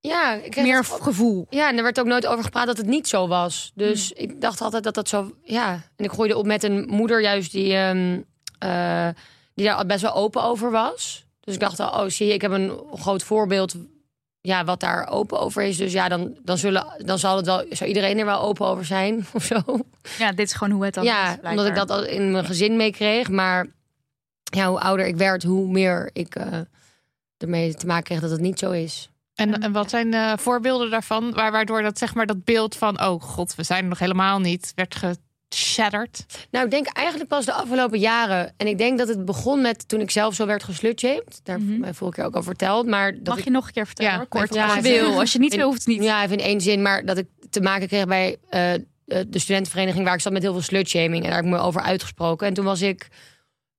Ja, ik Meer gevoel. Ja, en er werd ook nooit over gepraat dat het niet zo was. Dus ik dacht altijd dat dat zo... Ja, en ik groeide op met een moeder juist die, ehm, eh, die daar best wel open over was. Dus ik dacht, al, oh zie je, ik heb een groot voorbeeld ja, wat daar open over is. Dus ja, dan, dan, zullen, dan zal, het wel, zal iedereen er wel open over zijn <laughs> of zo. Ja, dit is gewoon hoe het dan is. ja, omdat ik dat al in mijn gezin meekreeg. Maar ja, hoe ouder ik werd, hoe meer ik eh, ermee te maken kreeg dat het niet zo is. En, en wat zijn de voorbeelden daarvan? Waar, waardoor dat zeg maar dat beeld van oh god, we zijn er nog helemaal niet, werd geshatterd. Nou, ik denk eigenlijk pas de afgelopen jaren. En ik denk dat het begon met toen ik zelf zo werd geslutshamed. Daar heb ik mij vorige keer ook over verteld. Maar dat Mag ik, je nog een keer vertellen? Ja, hoor, kort, ja, als je wil. Als je niet in- wil, hoeft het niet. Ja, even in één zin. Maar dat ik te maken kreeg bij eh, eh, de studentenvereniging... waar ik zat met heel veel slutshaming. En daar heb ik me over uitgesproken. En toen was ik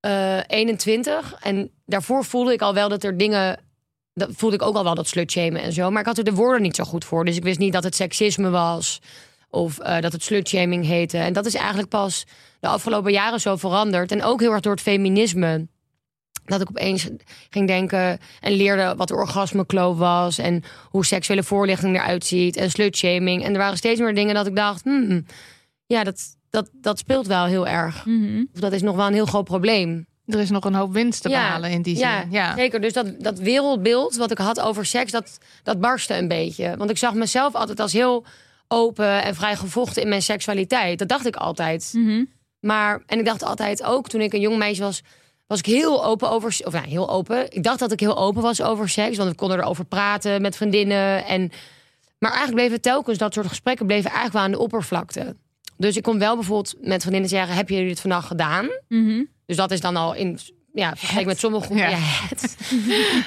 eh 21. En daarvoor voelde ik al wel dat er dingen... Dat voelde ik ook al wel dat slutshamen en zo. Maar ik had er de woorden niet zo goed voor. Dus ik wist niet dat het seksisme was. Of eh, dat het slutshaming heette. En dat is eigenlijk pas de afgelopen jaren zo veranderd. En ook heel erg door het feminisme. Dat ik opeens ging denken en leerde wat orgasmekloof was. En hoe seksuele voorlichting eruit ziet. En slutshaming. En er waren steeds meer dingen dat ik dacht... Hmm, ja, dat, dat, dat speelt wel heel erg. Mhm. Of dat is nog wel een heel groot probleem. Er is nog een hoop winst te Ja, behalen in die zin. Ja, Ja. zeker. Dus dat, dat wereldbeeld wat ik had over seks, dat, dat barstte een beetje. Want ik zag mezelf altijd als heel open en vrij gevochten in mijn seksualiteit. Dat dacht ik altijd. Mhm. Maar, en ik dacht altijd ook, toen ik een jong meisje was, was ik heel open over, of ja, heel open. Ik dacht dat ik heel open was over seks, want we konden erover praten met vriendinnen. En, maar eigenlijk bleven telkens dat soort gesprekken bleven eigenlijk wel aan de oppervlakte. Dus ik kon wel bijvoorbeeld met vriendinnen zeggen, heb jullie dit vannacht gedaan? Mhm. Dus dat is dan al in, ja, vergeleken met sommige groepen. Ja.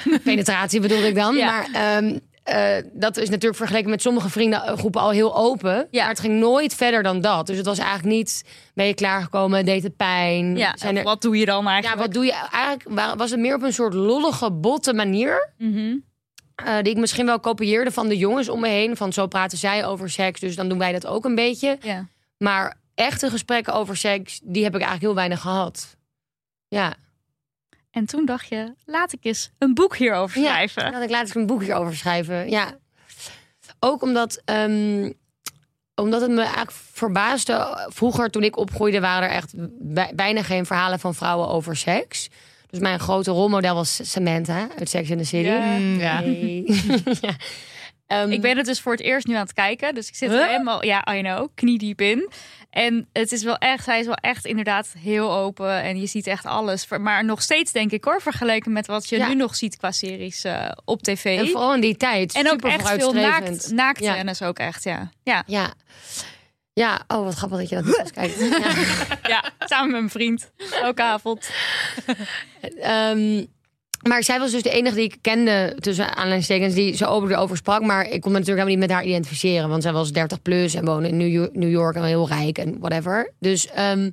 Ja. <laughs> Penetratie bedoelde ik dan. Ja. Maar ehm, eh, dat is natuurlijk vergeleken met sommige vriendengroepen al heel open. Ja. Maar het ging nooit verder dan dat. Dus het was eigenlijk niet, ben je klaargekomen, deed het pijn? Ja, Zijn er, wat doe je dan ja, eigenlijk? wat doe je? Eigenlijk wa- was het meer op een soort lollige, botte manier. Mhm. eh, die ik misschien wel kopieerde van de jongens om me heen. Van zo praten zij over seks, dus dan doen wij dat ook een beetje. Ja. Maar echte gesprekken over seks, die heb ik eigenlijk heel weinig gehad. Ja. En toen dacht je, laat ik eens een boek hierover Ja, schrijven. Daar had ik laatst een boekje over schrijven. Ja. Ook omdat, ehm, omdat het me eigenlijk verbaasde. Vroeger, toen ik opgroeide, waren er echt bij- bijna geen verhalen van vrouwen over seks. Dus mijn grote rolmodel was Samantha uit Sex in the City. Ja. Ja. Hey. <laughs> ja. Ehm, Ik ben het dus voor het eerst nu aan het kijken. Dus ik zit er helemaal, ja, I know, kniediep in. En het is wel echt, hij is wel echt inderdaad heel open. En je ziet echt alles. Maar nog steeds denk ik hoor, vergeleken met wat je Ja. nu nog ziet qua series eh, op tv. en vooral in die tijd. En ook super echt veel naakt, naakt Ja. ook echt, ja. Ja, Ja. Ja, oh wat grappig dat je dat niet eens kijkt. Ja. <laughs> ja samen met mijn vriend. Elke avond. Ehm, maar zij was dus de enige die ik kende, tussen aanleidingstekens, die zo open erover sprak. Maar ik kon me natuurlijk helemaal niet met haar identificeren. Want zij was 30 plus en woonde in New York, en heel rijk en whatever. Dus, ehm,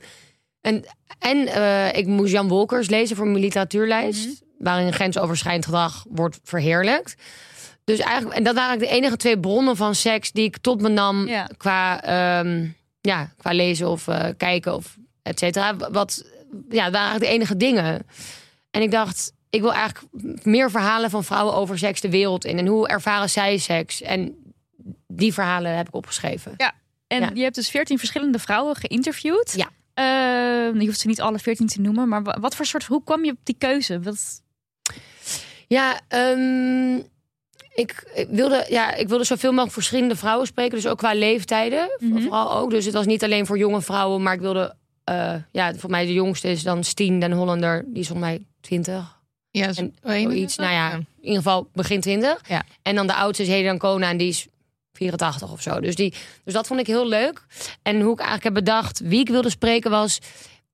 en en eh, ik moest Jan Wolkers lezen voor mijn literatuurlijst. Waarin grensoverschrijdend gedrag wordt verheerlijkt. Dus eigenlijk, en dat waren de enige twee bronnen van seks die ik tot me nam Ja. qua, ehm, ja, qua lezen of eh, kijken of et cetera. Wat, ja, dat waren eigenlijk de enige dingen. En ik dacht, ik wil eigenlijk meer verhalen van vrouwen over seks de wereld in. En hoe ervaren zij seks? En die verhalen heb ik opgeschreven. En Ja. je hebt dus veertien verschillende vrouwen geïnterviewd. Ja. Eh, je hoeft ze niet alle veertien te noemen, maar wa- wat voor soort, hoe kwam je op die keuze? Wat, Ja, ehm, ik, ik wilde, ja, ik wilde zoveel mogelijk verschillende vrouwen spreken. Dus ook qua leeftijden. Mhm. Vooral ook. Dus het was niet alleen voor jonge vrouwen. Maar ik wilde... eh, ja, voor mij de jongste is dan Stien, den Hollander. Die is volgens mij 20. Ja, zo, En oh, nou ja, in ieder geval begin 20. Ja. En dan de oudste is Helen Kona en die is 84 of zo. Dus, die, dus dat vond ik heel leuk. En hoe ik eigenlijk heb bedacht wie ik wilde spreken was...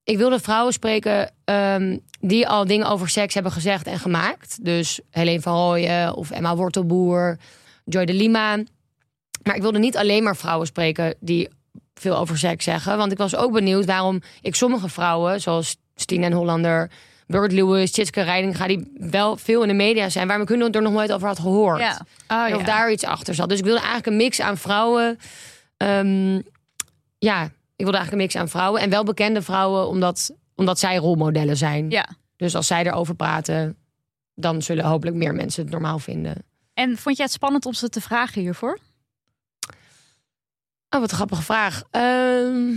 Ik wilde vrouwen spreken ehm, die al dingen over seks hebben gezegd en gemaakt. Dus Helene van Rooyen of Emma Wortelboer, Joy de Lima. Maar ik wilde niet alleen maar vrouwen spreken die veel over seks zeggen. Want ik was ook benieuwd waarom ik sommige vrouwen, zoals Stien en Hollander... Bird Lewis, Tjitske Reidinga, die wel veel in de media zijn... waar hun er nog nooit over had gehoord. ja. Oh, En of ja. daar iets achter zat. Dus ik wilde eigenlijk een mix aan vrouwen. Ehm, ja, ik wilde eigenlijk een mix aan vrouwen. En wel bekende vrouwen, omdat, omdat zij rolmodellen zijn. ja. Dus als zij erover praten, dan zullen hopelijk meer mensen het normaal vinden. En vond jij het spannend om ze te vragen hiervoor? Oh, wat een grappige vraag. Ehm,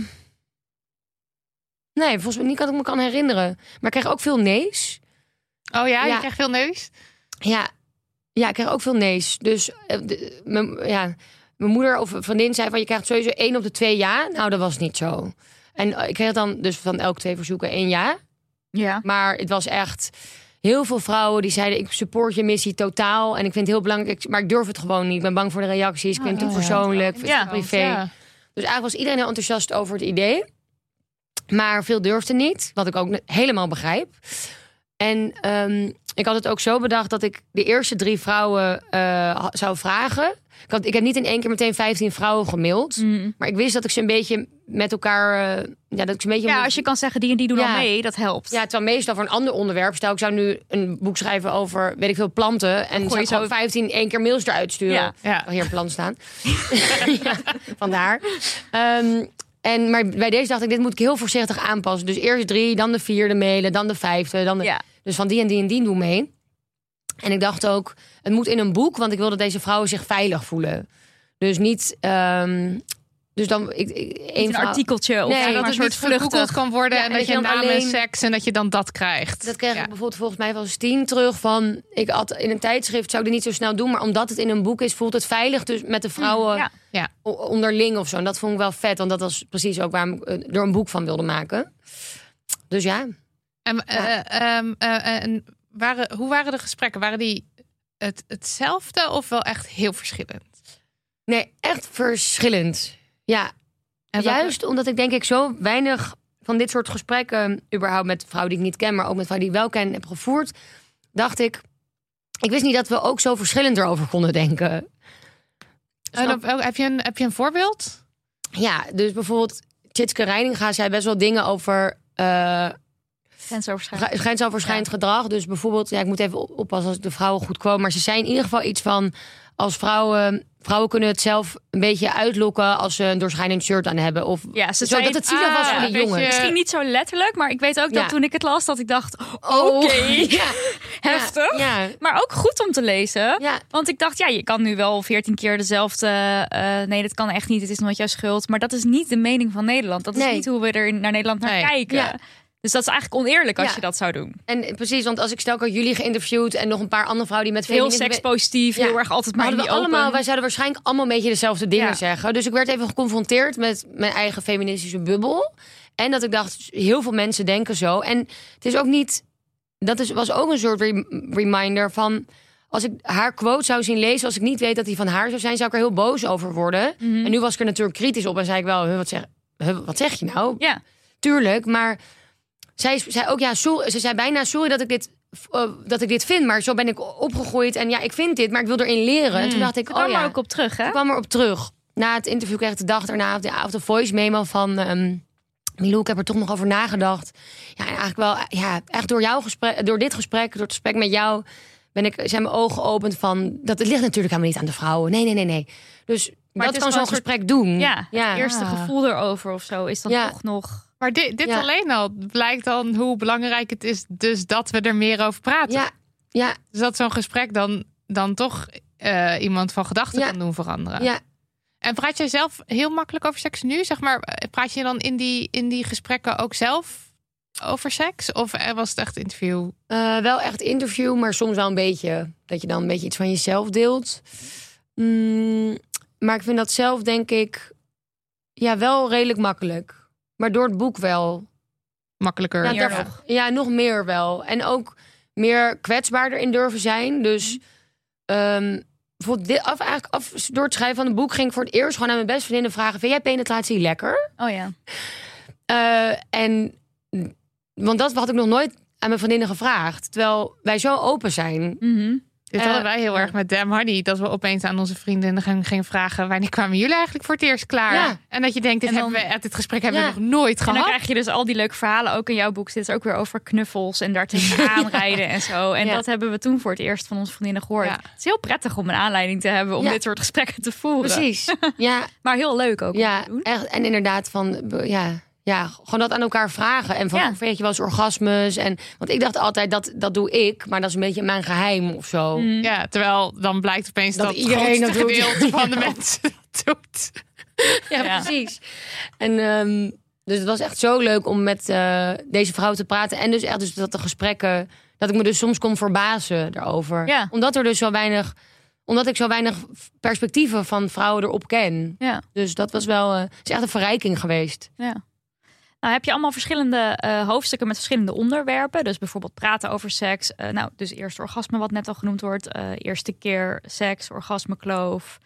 nee, volgens mij niet dat ik me kan herinneren. Maar ik kreeg ook veel nee's. Oh ja, je krijgt veel neus. Ja, ja ik kreeg ook veel nee's. Dus eh, de- mijn- ja, mijn moeder of vriendin zei van... je krijgt sowieso één op de twee ja. Nou, dat was niet zo. En eh, ik kreeg dan dus van elke twee verzoeken één ja. Ja. Maar het was echt heel veel vrouwen die zeiden... ik support je missie totaal en ik vind het heel belangrijk... maar ik durf het gewoon niet. Ik ben bang voor de reacties. Ik vind het te Oh, persoonlijk, het Ja. te privé. Ja. Dus eigenlijk was iedereen heel enthousiast over het idee. Maar veel durfde niet, wat ik ook helemaal begrijp. En ehm, ik had het ook zo bedacht dat ik de eerste drie vrouwen eh, zou vragen. Ik, had, ik heb niet in één keer meteen 15 vrouwen gemaild. Mm. Maar ik wist dat ik ze een beetje met elkaar... eh, ja, dat ik ze een beetje... Ja, als je kan zeggen die en die doen Ja. al mee, dat helpt. ja, terwijl meestal voor een ander onderwerp. Stel, ik zou nu een boek schrijven over, weet ik veel, planten. En Gooi zou zo- 15 één keer mails eruit sturen. Ja. Ja. Oh, hier een plan staan. <laughs> <laughs> ja, vandaar. Ehm, en, maar bij deze dacht ik, dit moet ik heel voorzichtig aanpassen. Dus eerst drie, dan de vierde mailen, dan de vijfde. Dan de... Ja. Dus van die en die en die doen mee. En ik dacht ook, het moet in een boek, want ik wil dat deze vrouwen zich veilig voelen. Dus niet... ehm, dus dan... Ik, een artikeltje of Nee, dat maar een soort vluchtig. kan worden Ja, en en dat dat je je en alleen- seks en dat je dan dat krijgt. Dat kreeg Ja. ik bijvoorbeeld volgens mij van Stien terug van... Ik had in een tijdschrift, zou ik dit niet zo snel doen... maar omdat het in een boek is, voelt het veilig dus met de vrouwen ja. Ja. o- onderling of zo. En dat vond ik wel vet, want dat was precies ook waarom ik eh, er een boek van wilde maken. Dus ja, En, eh, ehm, eh, en waren, hoe waren de gesprekken? Waren die het, hetzelfde of wel echt heel verschillend? nee, echt verschillend. Ja, En welke- juist omdat ik denk ik zo weinig van dit soort gesprekken... überhaupt met vrouwen die ik niet ken, maar ook met vrouwen die ik wel ken, heb gevoerd... dacht ik, ik wist niet dat we ook zo verschillend erover konden denken. En Snap- op welk- heb, je een, heb je een voorbeeld? Ja, dus bijvoorbeeld Tjitske Reininga zei best wel dingen over eh Grensoverschrijdend. gre- grensoverschrijdend gedrag. Dus bijvoorbeeld, ja, ik moet even op- oppassen als ik de vrouwen goed kwam. Maar ze zei in ieder geval iets van als vrouwen. Vrouwen kunnen het zelf een beetje uitlokken als ze een doorschijnend shirt aan hebben. Of Ja, ze zo, dat het zielig ah, was voor die weet jongen. Misschien niet zo letterlijk, maar ik weet ook dat Ja. toen ik het las, dat ik dacht, Oh, oké, <laughs> ja, <laughs> heftig. Ja, Maar ook goed om te lezen. ja, Want ik dacht, ja, je kan nu wel veertien keer dezelfde. eh, nee, dat kan echt niet. Het is nooit jouw schuld. Maar dat is niet de mening van Nederland. Dat is Nee. niet hoe we er naar Nederland naar Nee. kijken. Dus dat is eigenlijk oneerlijk als Ja. je dat zou doen. en precies, want als ik stel, ik had jullie geïnterviewd en nog een paar andere vrouwen die met Heel sekspositief, Ja. heel erg altijd maar we open. allemaal, wij zouden waarschijnlijk allemaal een beetje dezelfde dingen Ja. zeggen. Dus ik werd even geconfronteerd met mijn eigen feministische bubbel. En dat ik dacht, heel veel mensen denken zo. En het is ook niet. Dat is, was ook een soort re- reminder van. Als ik haar quote zou zien lezen, als ik niet weet dat die van haar zou zijn, zou ik er heel boos over worden. Mhm. En nu was ik er natuurlijk kritisch op en zei ik wel, "Huh, wat zeg, wat zeg je nou? Ja. Tuurlijk, maar zij zei ook, ja, sorry, ze zei bijna, sorry dat ik dit, eh, dat ik dit vind, maar zo ben ik opgegroeid en ja, ik vind dit, maar ik wil erin leren. En toen dacht ik, kwam oh ja, er ook op terug, hè? ik kwam erop terug. Na het interview kreeg ik de dag daarna of de, of de voice memo van ehm Milou, ik heb er toch nog over nagedacht. Ja, en eigenlijk wel, ja, echt door jouw gesprek, door dit gesprek, door het gesprek met jou, ben ik, zijn mijn ogen geopend van dat het ligt natuurlijk helemaal niet aan de vrouwen. Nee, nee, nee, nee. Dus dat kan zo'n gesprek doen. Ja, ja. het eerste gevoel erover of zo is dan Ja. toch nog... Maar dit, dit Ja. alleen al blijkt dan hoe belangrijk het is, dus dat we er meer over praten. Ja, ja, Dus dat zo'n gesprek dan, dan toch eh, iemand van gedachten Ja. kan doen veranderen. ja. En praat jij zelf heel makkelijk over seks nu? Zeg maar, eh, praat je dan in die, in die gesprekken ook zelf over seks? Of eh, was het echt interview? Wel echt interview, maar soms wel een beetje. Dat je dan een beetje iets van jezelf deelt. Mm, maar ik vind dat zelf, denk ik, ja, wel redelijk makkelijk. Maar door het boek wel. Makkelijker. Ja, Ja, daar- ja, nog meer wel. En ook meer kwetsbaarder in durven zijn. Dus ehm, bijvoorbeeld dit, af, eigenlijk af, door het schrijven van een boek ging ik voor het eerst gewoon aan mijn beste vriendinnen vragen: Vind jij penetratie lekker? Oh ja. Eh, en want dat had ik nog nooit aan mijn vriendinnen gevraagd. Terwijl wij zo open zijn. Mhm. Dit Eh, hadden wij heel erg met Damn Honey. Dat we opeens aan onze vriendinnen gingen, gingen vragen... wanneer kwamen jullie eigenlijk voor het eerst klaar? Ja. En dat je denkt, dit, dan- hebben we, dit gesprek hebben Ja. we nog nooit En dan gehad. krijg je dus al die leuke verhalen. Ook in jouw boek zit ook weer over knuffels en daar tegenaan <laughs> <laughs> rijden en zo. En Ja. dat hebben we toen voor het eerst van onze vriendinnen gehoord. Ja. Het is heel prettig om een aanleiding te hebben om Ja. dit soort gesprekken te voeren. Precies. <laughs> Ja, Maar heel leuk ook om ja, te doen. echt. En inderdaad, van, ja, ja, gewoon dat aan elkaar vragen. En van, Ja. hoe vind je wel eens orgasmes? En, want ik dacht altijd, dat, dat doe ik. Maar dat is een beetje mijn geheim of zo. Mm. Ja, terwijl dan blijkt opeens Dat dat, iedereen het grootste dat doet. gedeelte van de <laughs> Ja. mensen dat doet. Ja, Ja. precies. En ehm, dus het was echt zo leuk om met eh, deze vrouw te praten. En dus echt dus dat de gesprekken... dat ik me dus soms kon verbazen daarover. Ja. Omdat er dus zo weinig... omdat ik zo weinig perspectieven van vrouwen erop ken. Ja. Dus dat was wel... eh, het is echt een verrijking geweest. Ja. Nou, heb je allemaal verschillende eh, hoofdstukken met verschillende onderwerpen. Dus bijvoorbeeld praten over seks. Eh, nou, dus eerst orgasme, wat net al genoemd wordt. eh, eerste keer seks, orgasme, kloof.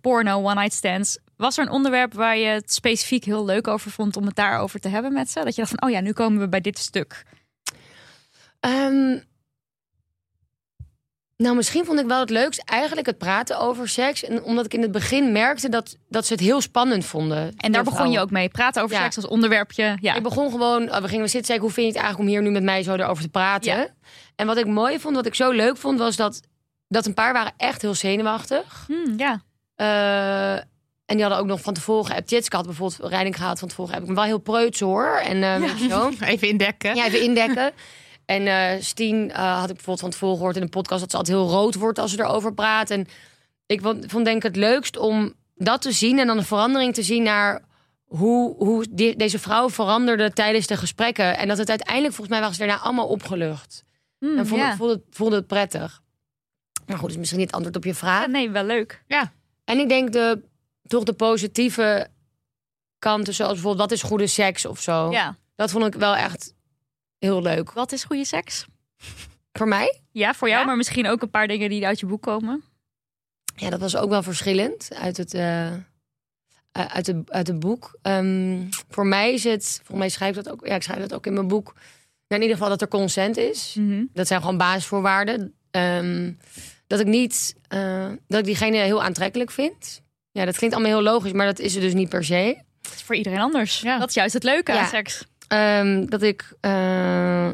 porno, one-night stands. Was er een onderwerp waar je het specifiek heel leuk over vond om het daarover te hebben met ze? Dat je dacht van, oh ja, nu komen we bij dit stuk. Ehm, nou, misschien vond ik wel het leukst eigenlijk het praten over seks. En omdat ik in het begin merkte dat, dat ze het heel spannend vonden. En daar begon je ook mee. Praten over Ja. seks als onderwerpje. Ja. Ik begon gewoon, oh, we gingen zitten zeggen, hoe vind je het eigenlijk om hier nu met mij zo erover te praten? Ja. En wat ik mooi vond, wat ik zo leuk vond, was dat, dat een paar waren echt heel zenuwachtig. Hmm, ja. Eh, en die hadden ook nog van tevoren geappt. Jitske had bijvoorbeeld reiding gehad van tevoren. Heb ik me wel heel preuts hoor. En eh, je zo. <laughs> Even indekken. Ja, even indekken. <laughs> En eh Stien eh, had ik bijvoorbeeld van tevoren gehoord in een podcast dat ze altijd heel rood wordt als ze erover praat. En ik vond, vond denk ik het leukst om dat te zien en dan een verandering te zien naar hoe, hoe die- deze vrouw veranderde tijdens de gesprekken. En dat het uiteindelijk volgens mij was ze daarna allemaal opgelucht. Hmm, en vond, ja. voelde, het, voelde het prettig. Maar goed, is misschien niet het antwoord op je vraag. Ja, nee, wel leuk. En ik denk de, toch de positieve kanten, zoals bijvoorbeeld wat is goede seks of zo. Ja. Dat vond ik wel echt heel leuk. Wat is goede seks? Voor mij? Ja, voor jou, Ja? maar misschien ook een paar dingen die uit je boek komen. Ja, dat was ook wel verschillend uit het, eh, uit het, uit het boek. Ehm, voor mij is het, volgens mij schrijf ik dat ook, ja, ik schrijf dat ook in mijn boek. Nou, in ieder geval dat er consent is. Mhm. Dat zijn gewoon basisvoorwaarden. Ehm, dat ik niet, eh, dat ik diegene heel aantrekkelijk vind. Ja, dat klinkt allemaal heel logisch, maar dat is het dus niet per se. Dat is voor iedereen anders. Ja. Dat is juist het leuke Ja. aan seks. Ehm, dat ik, eh,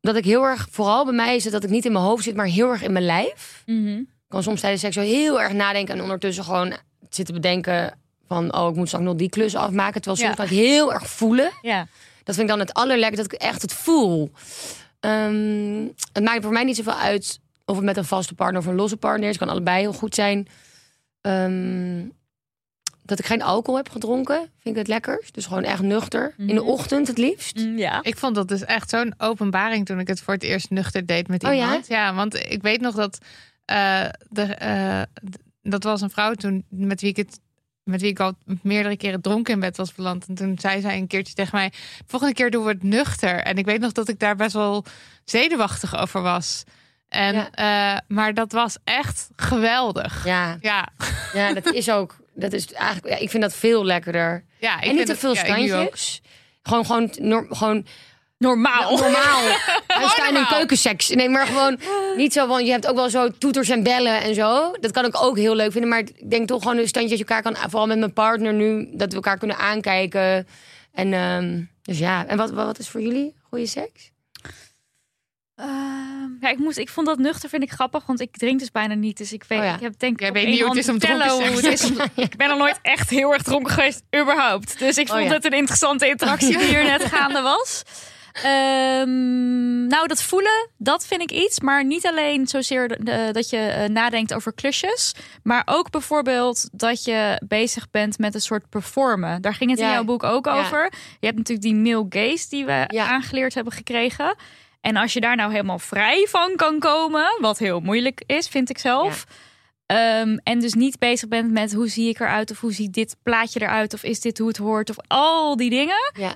dat ik heel erg, vooral bij mij is het dat ik niet in mijn hoofd zit, maar heel erg in mijn lijf. Mhm. Ik kan soms tijdens seks zo heel erg nadenken en ondertussen gewoon zitten bedenken van, oh, ik moet straks nog die klus afmaken. Terwijl soms Ja. kan ik heel erg voelen. Ja. Dat vind ik dan het allerlekkerste, dat ik echt het voel. Ehm, het maakt voor mij niet zoveel uit of het met een vaste partner of een losse partner is. Het kan allebei heel goed zijn. Ehm, dat ik geen alcohol heb gedronken, vind ik het lekkerst. Dus gewoon echt nuchter. In de Mhm. ochtend het liefst. Mm, ja. Ik vond dat dus echt zo'n openbaring toen ik het voor het eerst nuchter deed met Oh ja? iemand. ja? want ik weet nog dat eh, de, eh, d- dat was een vrouw toen met wie ik het met wie ik al meerdere keren dronken in bed was beland. En toen zei zij een keertje tegen mij: volgende keer doen we het nuchter. En ik weet nog dat ik daar best wel zenuwachtig over was. En, Ja. eh, maar dat was echt geweldig. Ja, Ja, ja dat is ook. Dat is eigenlijk, ja, ik vind dat veel lekkerder. ja ik en niet vind te het- veel ja, standjes. gewoon, gewoon, norm- gewoon Normaal. normaal. <laughs> Huistuin en normaal. keukenseks. Nee, maar gewoon niet zo van... Je hebt ook wel zo toeters en bellen en zo. Dat kan ik ook heel leuk vinden. Maar ik denk toch gewoon een standje dat je elkaar kan... Vooral met mijn partner nu, dat we elkaar kunnen aankijken. En ehm, dus ja. En wat, wat wat is voor jullie goede seks? Ehm, ja, ik, moest, ik vond dat nuchter vind ik grappig, want ik drink dus bijna niet. Dus ik weet, Oh ja. ik heb denk Jij weet niet hoe het is om dronken hoe het is. om- Ik ben nog nooit echt heel erg dronken geweest, überhaupt. Dus ik Oh vond ja. het een interessante interactie die hier net <laughs> gaande was. Ehm, nou, dat voelen, dat vind ik iets. Maar niet alleen zozeer de- de- dat je eh, nadenkt over klusjes. Maar ook bijvoorbeeld dat je bezig bent met een soort performen. Daar ging het in jouw boek ook Ja. over. Je hebt natuurlijk die male gaze die we Ja. aangeleerd hebben gekregen. En als je daar nou helemaal vrij van kan komen, wat heel moeilijk is, vind ik zelf. Ehm, en dus niet bezig bent met hoe zie ik eruit of hoe ziet dit plaatje eruit of is dit hoe het hoort of al die dingen. Ja.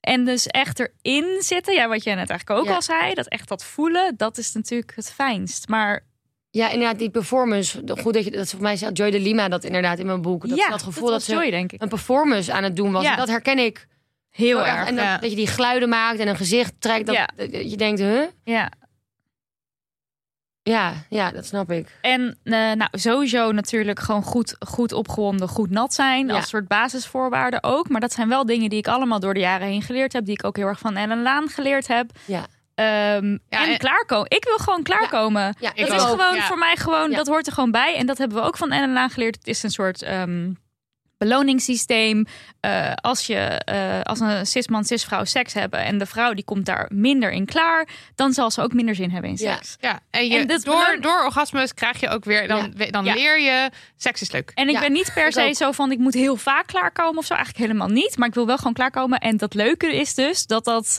En dus echt erin zitten, ja, wat jij net eigenlijk ook Ja. al zei, dat echt dat voelen, dat is natuurlijk het fijnst. Maar Ja, inderdaad, die performance. Goed dat je dat voor mij zegt Joy de Lima dat inderdaad in mijn boek. Dat, ja, dat gevoel dat, ze denk ik. een performance aan het doen was. Ja. Dat herken ik Heel erg. erg. En dat, ja. dat je die geluiden maakt en een gezicht trekt. Dat, Ja. je denkt, huh? Ja. Ja, ja, dat snap ik. En eh, nou, sowieso natuurlijk gewoon goed, goed opgewonden, goed nat zijn. Ja. Als soort basisvoorwaarden ook. Maar dat zijn wel dingen die ik allemaal door de jaren heen geleerd heb. Die ik ook heel erg van Ellen Laan geleerd heb. Ja. Ehm, Ja, en en- klaarkomen. Ik wil gewoon klaarkomen. Ja, dat is ook. gewoon voor mij gewoon, dat hoort er gewoon bij. En dat hebben we ook van Ellen Laan geleerd. Het is een soort ehm, beloningssysteem. Eh, als je eh, als een cisman, cisvrouw seks hebben en de vrouw die komt daar minder in klaar, dan zal ze ook minder zin hebben in Ja. seks. Ja, en, je, En dit door, door orgasmes krijg je ook weer, dan, dan Ja. leer je, seks is leuk. En ik Ja, ben niet per se zo van ik moet heel vaak klaarkomen of zo. Eigenlijk helemaal niet. Maar ik wil wel gewoon klaarkomen. En dat leuke is dus dat dat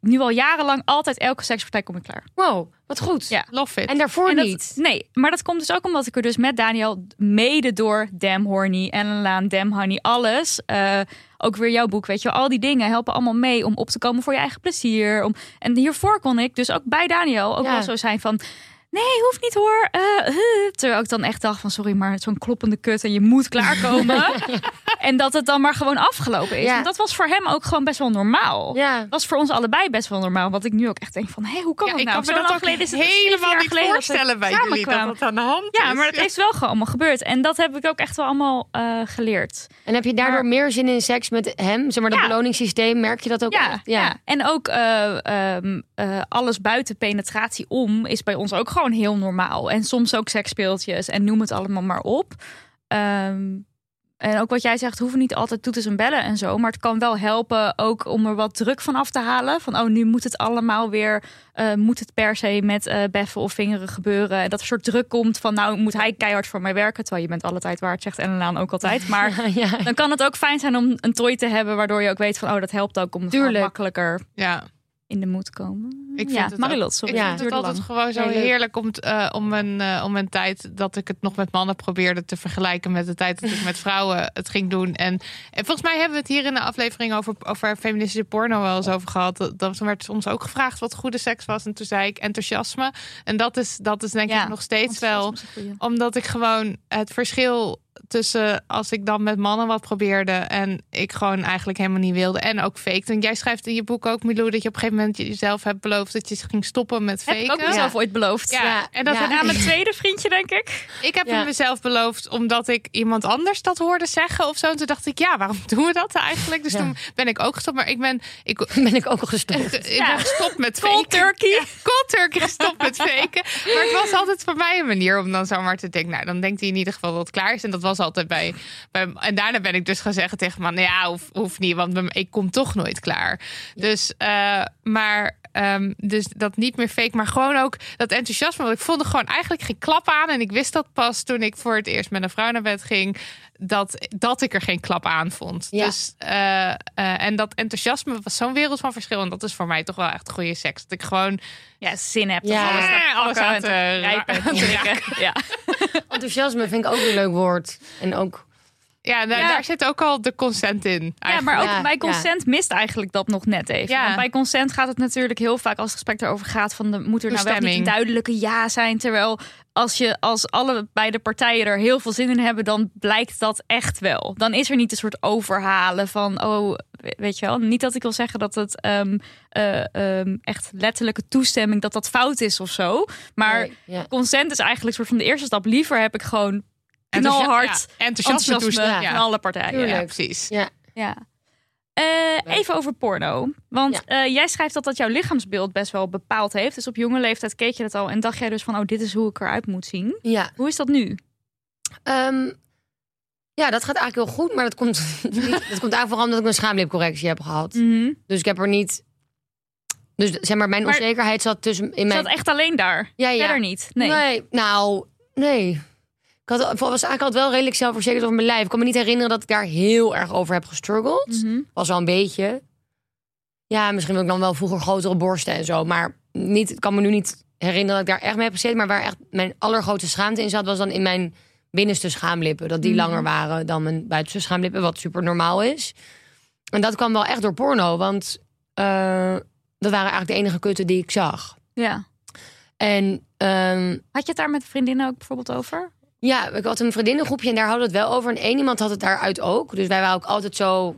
nu al jarenlang altijd elke sekspartij kom ik klaar. Wow, wat goed. Ja. Love it. En daarvoor En dat- niet. Nee, maar dat komt dus ook omdat ik er dus met Daniel mede door Damn Horny, Ellen Laan, Damn Honey, alles. eh, ook weer jouw boek, weet je, wel, al die dingen helpen allemaal mee om op te komen voor je eigen plezier. Om, en hiervoor kon ik dus ook bij Daniel ook Ja. wel zo zijn van. Nee, hoeft niet hoor. Eh, huh. Terwijl ik dan echt dacht van sorry, maar zo'n kloppende kut en je moet klaarkomen. <laughs> En dat het dan maar gewoon afgelopen is. Ja. Want dat was voor hem ook gewoon best wel normaal. Ja. Dat was voor ons allebei best wel normaal. Wat ik nu ook echt denk van, hé, hoe kan ja, dat ik nou? kan me dat ook geleden is het, zeven helemaal niet dat voorstellen bij jullie dat dat aan de hand Ja, is. maar het is wel gewoon allemaal gebeurd. En dat heb ik ook echt wel allemaal eh, geleerd. En heb je daardoor Maar- meer zin in seks met hem? Zeg maar, dat Ja. beloningssysteem, merk je dat ook Ja, ja. en ook eh, ehm, eh, alles buiten penetratie om is bij ons ook gewoon heel normaal. En soms ook seksspeeltjes en noem het allemaal maar op. Ehm, en ook wat jij zegt, hoeven niet altijd toeters en bellen en zo. Maar het kan wel helpen ook om er wat druk van af te halen. Van, oh, nu moet het allemaal weer, eh, moet het per se met eh beffen of vingeren gebeuren. En dat er soort druk komt van, nou moet hij keihard voor mij werken. Terwijl je bent alle tijd waard, zegt Ellen Laan ook altijd. <laughs> Maar ja. dan kan het ook fijn zijn om een toy te hebben... waardoor je ook weet van, oh, dat helpt ook om gewoon Tuurlijk. makkelijker Ja, in de moed komen. ik vind ja, het Marilot, ook- sorry. Ik Ja. vind het altijd lang. gewoon zo heerlijk om, t- eh, om, een, eh, om een tijd dat ik het nog met mannen probeerde te vergelijken met de tijd dat ik met <laughs> vrouwen het ging doen. En, en volgens mij hebben we het hier in de aflevering over, over feministische porno wel eens over gehad. Dat, dat werd ons ook gevraagd wat goede seks was. En toen zei ik enthousiasme. En dat is, dat is denk Ja, ik nog steeds wel omdat ik gewoon het verschil tussen als ik dan met mannen wat probeerde en ik gewoon eigenlijk helemaal niet wilde en ook fake. En jij schrijft in je boek ook, Milou, dat je op een gegeven moment jezelf hebt beloofd dat je ging stoppen met Heb ik ook faken. mezelf ooit beloofd. Ja, Ja, en dat ja. ik, mijn tweede vriendje, denk ik. ik heb Ja. het mezelf beloofd omdat ik iemand anders dat hoorde zeggen of zo. En toen dacht ik, ja, waarom doen we dat eigenlijk? Dus Ja. toen ben ik ook gestopt. Maar ik ben, ik, <laughs> Ben ik ook al gestopt. ik Ja. ben gestopt met Cold faken. turkey. Ja, cold turkey gestopt met faken. Maar het was altijd voor mij een manier om dan zomaar te denken... nou, dan denkt hij in ieder geval dat het klaar is. En dat was altijd bij... bij en daarna ben ik dus gaan zeggen tegen man... nou ja, hoeft, hoeft niet, want ik kom toch nooit klaar. Dus, eh, maar... ehm, dus dat niet meer fake, maar gewoon ook dat enthousiasme. Want ik voelde gewoon eigenlijk geen klap aan. En ik wist dat pas toen ik voor het eerst met een vrouw naar bed ging. Dat, dat ik er geen klap aan vond. Ja. Dus, eh, eh, en dat enthousiasme was zo'n wereld van verschil. En dat is voor mij toch wel echt goede seks. Dat ik gewoon Ja, zin heb. Ja. Alles, Ja, alles aan te rijpen. <laughs> Ja. Enthousiasme vind ik ook een leuk woord. En ook, Ja, daar, Ja. daar zit ook al de consent in. ja, maar ook Ja, bij consent mist eigenlijk dat nog net even. Ja. Want bij consent gaat het natuurlijk heel vaak als het gesprek erover gaat van de, moet er nou wel niet een duidelijke ja zijn. Terwijl als je als alle beide partijen er heel veel zin in hebben, dan blijkt dat echt wel. Dan is er niet een soort overhalen van oh, we- weet je wel. Niet dat ik wil zeggen dat het ehm, eh, ehm, echt letterlijke toestemming dat dat fout is of zo. Maar Nee, ja. consent is eigenlijk een soort van de eerste stap. Liever heb ik gewoon knalhard ja, enthousiasme, enthousiasme toestemmen. van Ja. alle partijen. Ja, precies. Ja. Ja. Eh, even over porno. Want eh, jij schrijft dat dat jouw lichaamsbeeld best wel bepaald heeft. Dus op jonge leeftijd keek je dat al en dacht jij dus van, oh, dit is hoe ik eruit moet zien. ja. Hoe is dat nu? Ehm, ja, dat gaat eigenlijk heel goed, maar dat komt, <laughs> dat komt eigenlijk vooral omdat ik een schaamlipcorrectie heb gehad. Mhm. Dus ik heb er niet, Dus zeg maar, mijn Maar- onzekerheid zat tussen in mijn. dat echt alleen daar? Ja, ja. Verder niet? Nee. Nee, nou, nee. Ik had, was eigenlijk altijd wel redelijk zelfverzekerd over mijn lijf. Ik kan me niet herinneren dat ik daar heel erg over heb gestruggeld. Mhm. Was wel een beetje. Ja, misschien wil ik dan wel vroeger grotere borsten en zo. Maar niet, ik kan me nu niet herinneren dat ik daar echt mee heb gezeten. Maar waar echt mijn allergrootste schaamte in zat, was dan in mijn binnenste schaamlippen. Dat die Mhm. langer waren dan mijn buitenste schaamlippen, wat super normaal is. En dat kwam wel echt door porno, want eh, dat waren eigenlijk de enige kutten die ik zag. Ja. En ehm, Had je het daar met vriendinnen ook bijvoorbeeld over? Ja, ik had een vriendinnengroepje en daar hadden we het wel over. En één iemand had het daaruit ook. Dus wij waren ook altijd zo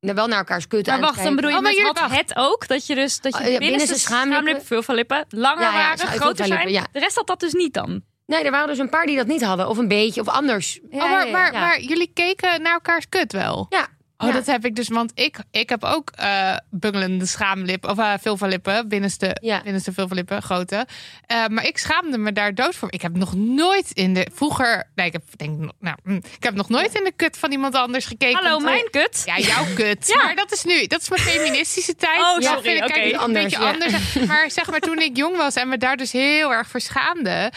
nou, wel naar elkaars kutten. Maar aan het wacht, dan bedoel je Oh, maar met had het ook? Dat je dus dat je Oh, ja, binnenste veel van lippen, langer Ja, ja, waren, groter zijn. lippen. De rest had dat dus niet dan. Nee, er waren dus een paar die dat niet hadden. Of een beetje, of anders. oh, maar, maar, ja. maar jullie keken naar elkaars kut wel? Ja. Oh, Ja. dat heb ik dus, want ik, ik heb ook eh bungelende schaamlip, of uh, veel van lippen, binnenste, Ja. binnenste veel van lippen, grote. Eh, maar ik schaamde me daar dood voor. Ik heb nog nooit in de, vroeger, nee, ik heb, denk, nog- nou, hm, ik heb nog nooit in de kut van iemand anders gekeken. Hallo, mijn kut. Ja, jouw kut. <laughs> Ja. Maar dat is nu, dat is mijn feministische tijd. Oh, Dat sorry, vind ik oké. kijk, een Anders, beetje anders. Maar zeg maar, toen ik jong was en me daar dus heel erg voor schaamde,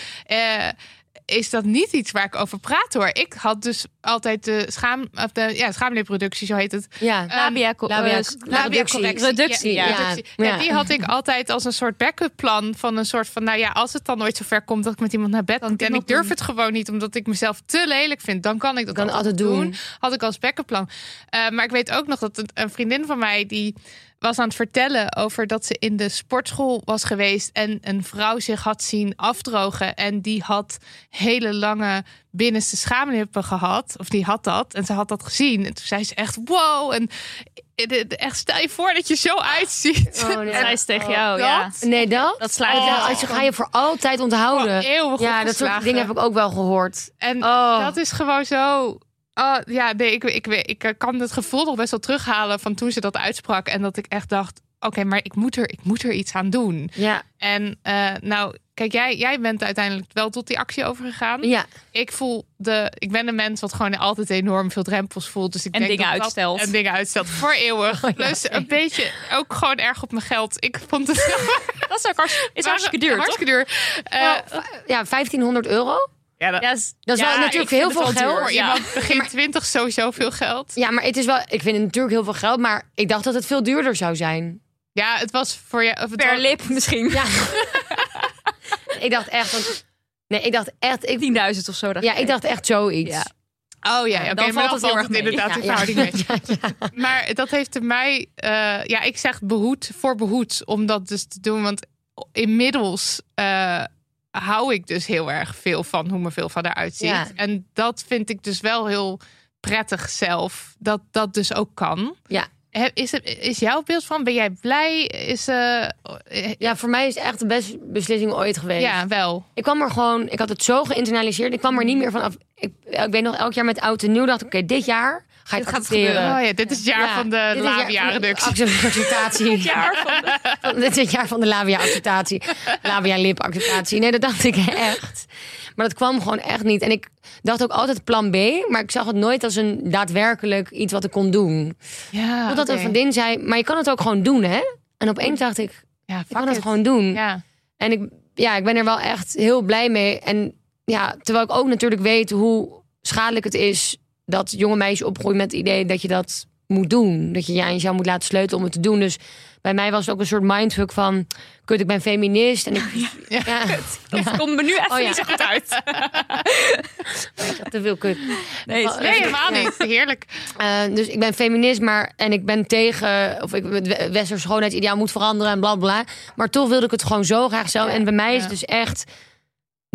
is dat niet iets waar ik over praat hoor. Ik had dus altijd de schaam, of de ja, schaamlipproductie, zo heet het. Ja. Labia, co- labia- eh, Labia-correctie. Reductie, ja. Ja. reductie. Ja. Die had ik altijd als een soort backup plan van een soort van, nou ja, als het dan nooit zover komt dat ik met iemand naar bed Kan moet ik en ik durf doen? het gewoon niet omdat ik mezelf te lelijk vind, dan kan ik dat Kan altijd doen. Had ik als backup plan. Eh, maar ik weet ook nog dat een, een vriendin van mij die was aan het vertellen over dat ze in de sportschool was geweest en een vrouw zich had zien afdrogen en die had hele lange binnenste schaamlippen gehad of die had dat en ze had dat gezien en toen zei ze echt wow en echt stel je voor dat je zo uitziet. Oh, nee. Zij is tegen Oh. jou, ja. Dat? Nee, dat? Dat sluit Oh. Ja, ja. als je ga je voor altijd onthouden. Ja, dat soort dingen heb ik ook wel gehoord. En Oh. dat is gewoon zo. Oh, ja, nee, ik, ik, ik, ik kan het gevoel nog best wel terughalen van toen ze dat uitsprak. En dat ik echt dacht: oké, maar ik moet, er, ik moet er iets aan doen. Ja, En eh, nou, kijk, jij, jij bent uiteindelijk wel tot die actie overgegaan. ja. Ik voel de. Ik ben een mens wat gewoon altijd enorm veel drempels voelt. Dus ik En denk dingen dat dat- uitstelt. en dingen uitstelt voor eeuwig. Oh, <laughs> ja. Plus een beetje ook gewoon erg op mijn geld. Ik vond het <laughs> Dat is ook hartstikke, is hartstikke duur, hartstikke duur. Eh, ja, 1500 euro. Ja, dat, Ja, is- Dat is wel natuurlijk heel veel geld. duur, Ja. <laughs> begin 20 sowieso veel geld. Ja, maar het is wel. Ik vind het natuurlijk heel veel geld, maar ik dacht dat het veel duurder zou zijn. Ja, het was voor je. Of het Per was- lip misschien. Ja. <laughs> ik dacht echt. Want, nee, ik dacht echt. Ik, 10.000 of zo. dacht ja, ik dacht echt zoiets. Ja. Oh ja, Ja, oké, dan maar valt dan het heel erg inderdaad Ja, in ja. verhouding mee. <laughs> Ja, ja. Maar dat heeft mij, eh, ja, ik zeg behoed voor behoed om dat dus te doen. Want inmiddels eh, hou ik dus heel erg veel van hoe me veel van eruit ziet. Ja. En dat vind ik dus wel heel prettig zelf, dat dat dus ook kan. Ja. Is, het, is jouw beeld van, ben jij blij? Is, eh, Ja, voor mij is het echt de beste beslissing ooit geweest. ja, wel. Ik kwam er gewoon, ik had het zo geïnternaliseerd. Ik kwam er niet meer van af. Ik, ik weet nog, elk jaar met oud en nieuw dacht ik, oké, dit jaar ga ik Dit gaat accepteren. Oh ja, dit is het jaar Ja, van de dit is het jaar van de labia-reductie. <laughs> van de- Van- <laughs> Dit is het jaar van de labia-acceptatie. Labia-lip-acceptatie. Nee, dat dacht ik echt. Maar dat kwam gewoon echt niet. En ik dacht ook altijd plan B. Maar ik zag het nooit als een daadwerkelijk iets wat ik kon doen. Ja, Totdat oké. een vriendin zei, maar je kan het ook gewoon doen, hè? En opeens dacht ik, Ja, ik kan het gewoon doen. Ja. En ik, ja, ik ben er wel echt heel blij mee. En ja, terwijl ik ook natuurlijk weet hoe schadelijk het is dat jonge meisjes opgroeien met het idee dat je dat moet doen. Dat je je aan jezelf moet laten sleutelen om het te doen. Dus bij mij was het ook een soort mindfuck van, kut, ik ben feminist. En ik, <laughs> ja, Dat komt me nu even Oh niet zo goed uit. <laughs> te veel kut. Nee, Nee, helemaal niet. Heerlijk. Eh, dus ik ben feminist, maar en ik ben tegen of ik het we- westers schoonheidsideaal moet veranderen en bla bla. Maar toch wilde ik het gewoon zo graag zelf. En bij mij is het dus echt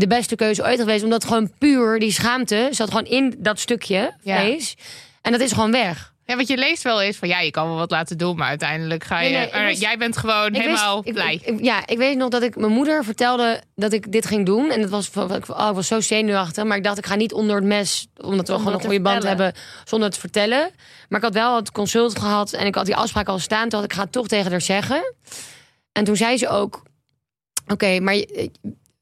de beste keuze ooit geweest, omdat gewoon puur die schaamte zat gewoon in dat stukje Ja. vlees. En dat is gewoon weg. Ja, want je leest wel eens van ja, je kan wel wat laten doen, maar uiteindelijk ga je. Nee, nee, ik er- wist- jij bent gewoon helemaal wist- blij. ik- ik- ja, ik weet nog dat ik mijn moeder vertelde dat ik dit ging doen. En dat was, van- ik, oh, ik was zo zenuwachtig. Maar ik dacht, ik ga niet onder het mes, omdat we gewoon een goede band hebben, zonder het te vertellen. Maar ik had wel het consult gehad en ik had die afspraak al staan. Toen had ik ga het toch tegen haar zeggen. En toen zei ze ook, oké, maar je-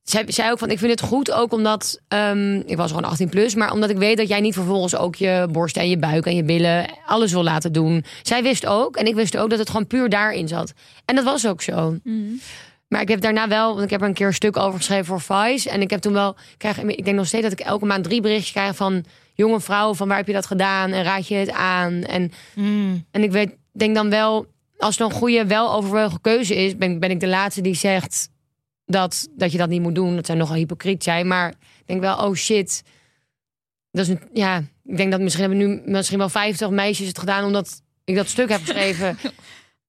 zij zei ook van, ik vind het goed ook omdat, ehm, ik was gewoon 18 plus, maar omdat ik weet dat jij niet vervolgens ook je borst en je buik en je billen alles wil laten doen. Zij wist ook, en ik wist ook dat het gewoon puur daarin zat. En dat was ook zo. Maar ik heb daarna wel, want ik heb er een keer een stuk over geschreven voor Vice. En ik heb toen wel, krijg, ik denk nog steeds dat ik elke maand drie berichtjes krijg van jonge vrouwen van waar heb je dat gedaan en raad je het aan. En, en ik weet, denk dan wel, als het een goede, wel overwogen keuze is, ben, ben ik de laatste die zegt dat, dat je dat niet moet doen. Dat zou nogal hypocriet zijn. Maar ik denk wel, oh shit. Dat is een, ja, ik denk dat misschien hebben nu misschien wel 50 meisjes het gedaan omdat ik dat stuk heb geschreven. <laughs>